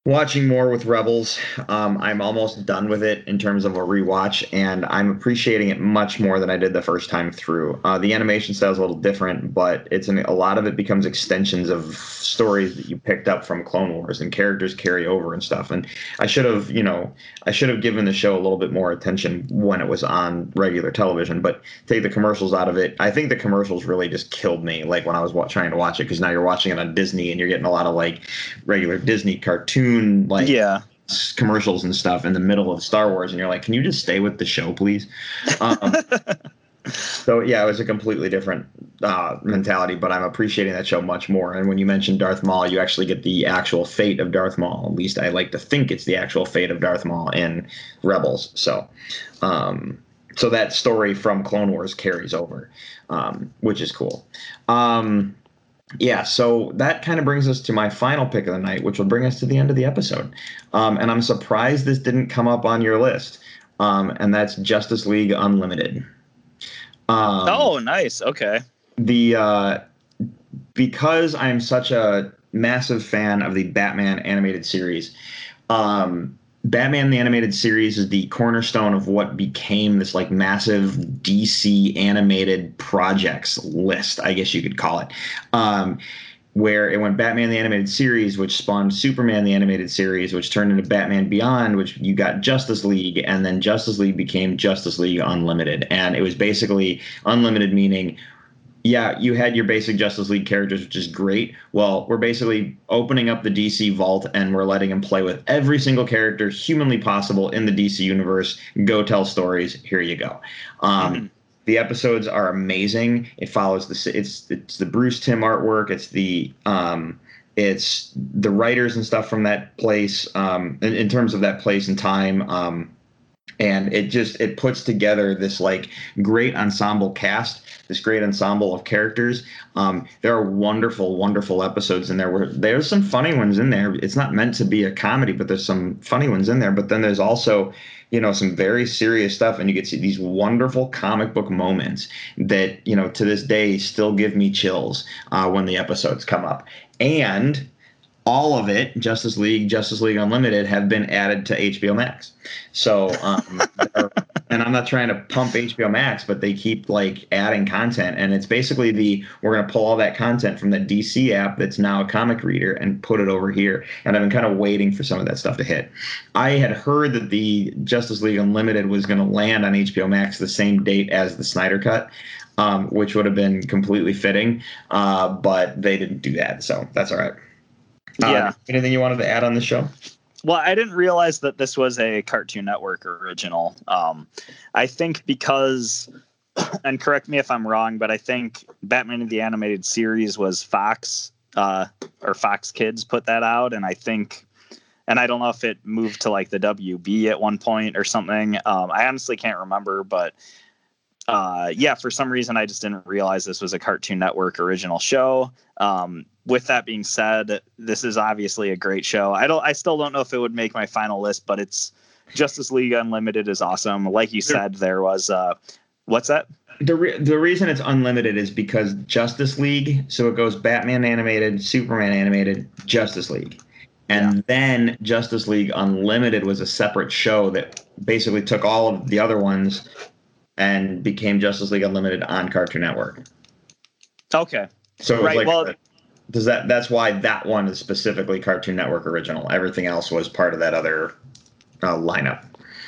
watching more with Rebels. Um, I'm almost done with it in terms of a rewatch, and I'm appreciating it much more than I did the first time through. Uh, the animation style is a little different, but it's an, a lot of it becomes extensions of stories that you picked up from Clone Wars, and characters carry over and stuff. And I should have, you know, I should have given the show a little bit more attention when it was on regular television. But take the commercials out of it, I think the commercials really just killed me. Like when I was wa- trying to watch it, because now you're watching it on Disney, and you're getting a lot of like regular Disney cartoon like Yeah. commercials and stuff in the middle of Star Wars, and you're like, can you just stay with the show, please? Um, so yeah, it was a completely different uh, mentality, but I'm appreciating that show much more. And when you mentioned Darth Maul, you actually get the actual fate of Darth Maul. At least I like to think it's the actual fate of Darth Maul in Rebels. So, um, so that story from Clone Wars carries over, um, which is cool. Um, yeah, so that kind of brings us to my final pick of the night, which will bring us to the end of the episode. Um, and I'm surprised this didn't come up on your list. Um, and that's Justice League Unlimited. Um, oh, nice. Okay. the uh, because I'm such a massive fan of the Batman animated series. Um, Batman the animated series is the cornerstone of what became this like massive DC animated projects list, I guess you could call it. Um, where it went Batman the animated series, which spawned Superman the animated series, which turned into Batman Beyond, which you got Justice League, and then Justice League became Justice League Unlimited. And it was basically unlimited meaning yeah, you had your basic Justice League characters, which is great. Well, we're basically opening up the DC vault and we're letting them play with every single character humanly possible in the DC universe. Go tell stories. Here you go. Um, The episodes are amazing. It follows the it's it's the Bruce Timm artwork. It's the um, it's the writers and stuff from that place um, in, in terms of that place and time. Um, and it just it puts together this like great ensemble cast this great ensemble of characters. Um, there are wonderful wonderful episodes in there where there's some funny ones in there. It's not meant to be a comedy but there's some funny ones in there. But then there's also you know some very serious stuff and you get to see these wonderful comic book moments that you know to this day still give me chills uh, when the episodes come up. And all of it, Justice League, Justice League Unlimited, have been added to HBO Max. So, um, and I'm not trying to pump HBO Max, but they keep like adding content, and it's basically the we're going to pull all that content from the DC app that's now a comic reader and put it over here. And I've been kind of waiting for some of that stuff to hit. I had heard that the Justice League Unlimited was going to land on HBO Max the same date as the Snyder Cut. Um, which would have been completely fitting, uh, but they didn't do that, so that's all right. Uh, Yeah. anything you wanted to add on the show? Well, I didn't realize that this was a Cartoon Network original. Um, I think because, and correct me if I'm wrong, but I think Batman the Animated Series was Fox uh, or Fox Kids put that out, and I think, and I don't know if it moved to like the WB at one point or something. Um, I honestly can't remember, but uh, yeah, for some reason I just didn't realize this was a Cartoon Network original show. Um, with that being said, this is obviously a great show. I don't, I still don't know if it would make my final list, but it's Justice League Unlimited is awesome. Like you said, there was uh, what's that? The re- the reason it's unlimited is because Justice League, so it goes Batman animated, Superman animated, Justice League. And then Justice League Unlimited was a separate show that basically took all of the other ones and became Justice League Unlimited on Cartoon Network. Okay, So Right, like well- does that that's why that one is specifically Cartoon Network original. Everything else was part of that other uh, lineup.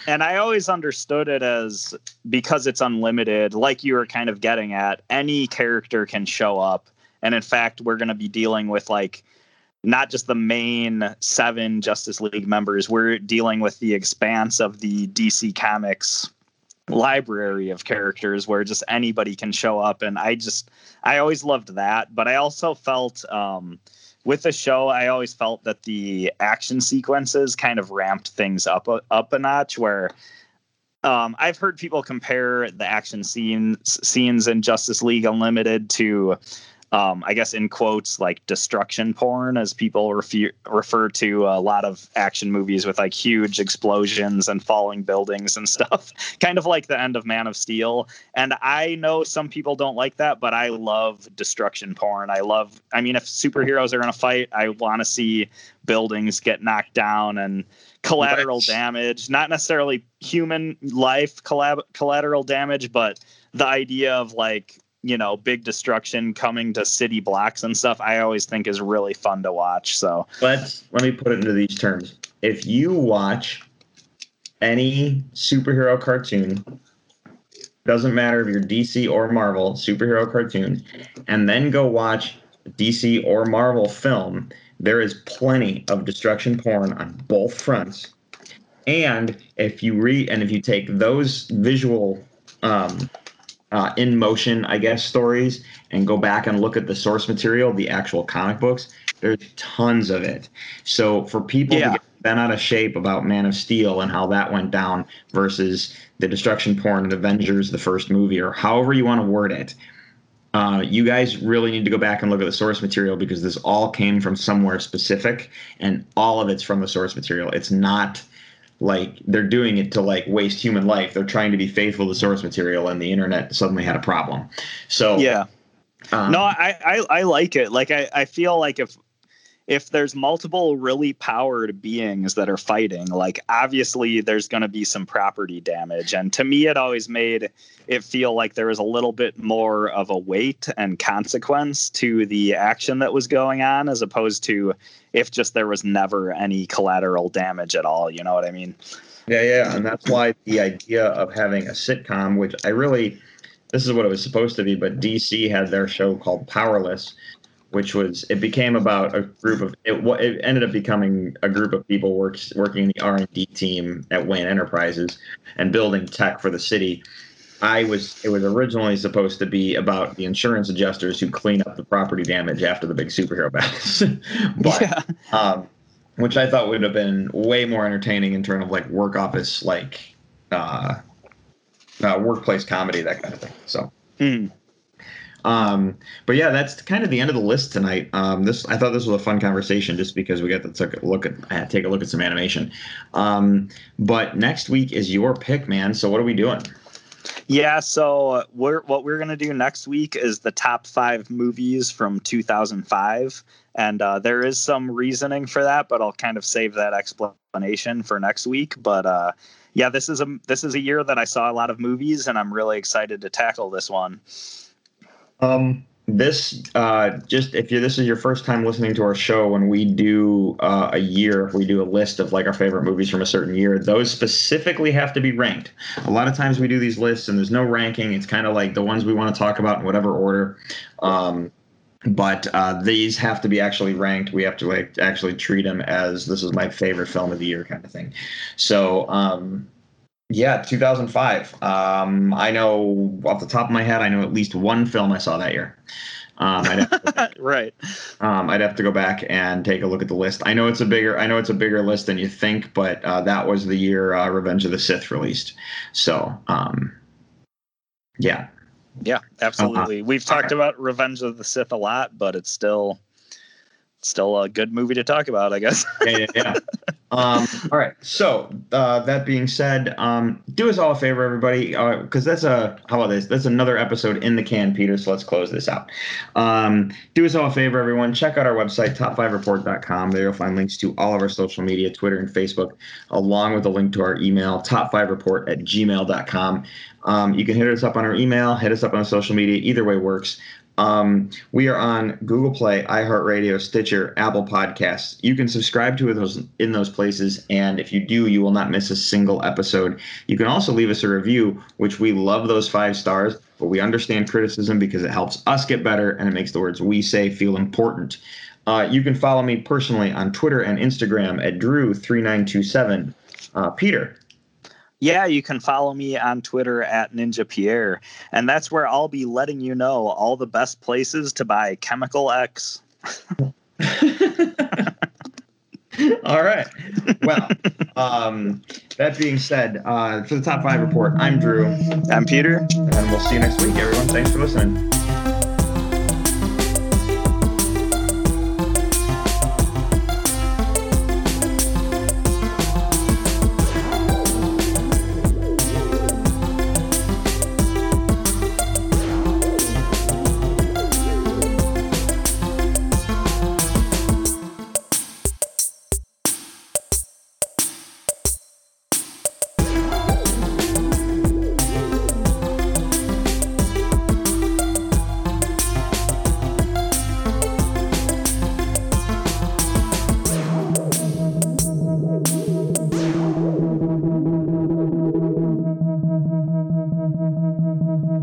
and I always understood it as because it's unlimited, like you were kind of getting at, any character can show up. And in fact, we're going to be dealing with like not just the main seven Justice League members, we're dealing with the expanse of the DC Comics library of characters where just anybody can show up. And I just, I always loved that. But I also felt, um, with the show, I always felt that the action sequences kind of ramped things up up a notch. Where um, I've heard people compare the action scenes scenes in Justice League Unlimited to um, I guess in quotes, like destruction porn, as people refer refer to a lot of action movies with like huge explosions and falling buildings and stuff, kind of like the end of Man of Steel. And I know some people don't like that, but I love destruction porn. I love, I mean, if superheroes are in a fight, I want to see buildings get knocked down and collateral Right. damage, not necessarily human life collab- collateral damage, but the idea of like you know big destruction coming to city blocks and stuff i always think is really fun to watch so Let's let me put it into these terms. If you watch any superhero cartoon, doesn't matter if you're DC or Marvel superhero cartoon, and then go watch DC or Marvel film, there is plenty of destruction porn on both fronts. And if you read and if you take those visual um, uh, in motion, I guess, stories and go back and look at the source material, the actual comic books, there's tons of it. So for people Yeah. to get bent out of shape about Man of Steel and how that went down versus the destruction porn in Avengers, the first movie, or however you want to word it, uh, you guys really need to go back and look at the source material because this all came from somewhere specific and all of it's from the source material. It's not like they're doing it to like waste human life. They're trying to be faithful to source material and the internet suddenly had a problem. So yeah um, no I, I i like it like i i feel like if if there's multiple really powered beings that are fighting like obviously there's going to be some property damage and to me it always made it feel like there was a little bit more of a weight and consequence to the action that was going on as opposed to if just there was never any collateral damage at all you know what i mean Yeah, yeah, and that's why the idea of having a sitcom, which I really, this is what it was supposed to be, but DC had their show called Powerless, which was it became about a group of it. It ended up becoming a group of people works working in the R and D team at Wayne Enterprises and building tech for the city. I was it was originally supposed to be about the insurance adjusters who clean up the property damage after the big superhero battles, but yeah um, which I thought would have been way more entertaining in terms of like work office, like uh, uh, workplace comedy, that kind of thing. So, Mm. um, but yeah, that's kind of the end of the list tonight. Um, this I thought this was a fun conversation just because we got to take a look at uh, take a look at some animation. Um, but next week is your pick, man. So what are we doing? Yeah, so we're what we're gonna do next week is the top five movies from 2005, and uh, there is some reasoning for that, but I'll kind of save that explanation for next week. But uh, yeah, this is a this is a year that I saw a lot of movies, and I'm really excited to tackle this one. Um, this uh, just if you this is your first time listening to our show, when we do uh, a year, we do a list of like our favorite movies from a certain year. Those specifically have to be ranked. A lot of times we do these lists and there's no ranking. It's kind of like the ones we want to talk about in whatever order. Um, but uh, these have to be actually ranked. We have to like actually treat them as this is my favorite film of the year kind of thing. So um, yeah, 2005. Um, I know off the top of my head, I know at least one film I saw that year. Um, I'd, have right. um, I'd have to go back and take a look at the list. I know it's a bigger, I know it's a bigger list than you think, but uh, that was the year uh, Revenge of the Sith released. So um, yeah, Yeah, absolutely. We've talked Okay. about Revenge of the Sith a lot, but it's still still a good movie to talk about, I guess. yeah, yeah, yeah. um, all right. So uh, that being said, um, do us all a favor, everybody, because that's a how about this? That's another episode in the can, Peter. So let's close this out. Um, do us all a favor, everyone. Check out our website, top5report.com. There you'll find links to all of our social media, Twitter and Facebook, along with a link to our email, top5report at gmail.com. Um, you can hit us up on our email, hit us up on social media. Either way works. Um, we are on Google Play, iHeartRadio, Stitcher, Apple Podcasts. You can subscribe to those in those places, and if you do, you will not miss a single episode. You can also leave us a review, which we love those five stars, but we understand criticism because it helps us get better and it makes the words we say feel important. Uh, you can follow me personally on Twitter and Instagram at Drew3927. Uh, Peter. Yeah, you can follow me on Twitter at Ninja Pierre, and that's where I'll be letting you know all the best places to buy Chemical X. All right. Well, um, that being said, uh, for the top five report, I'm Drew, I'm Peter. and we'll see you next week, everyone. Thanks for listening.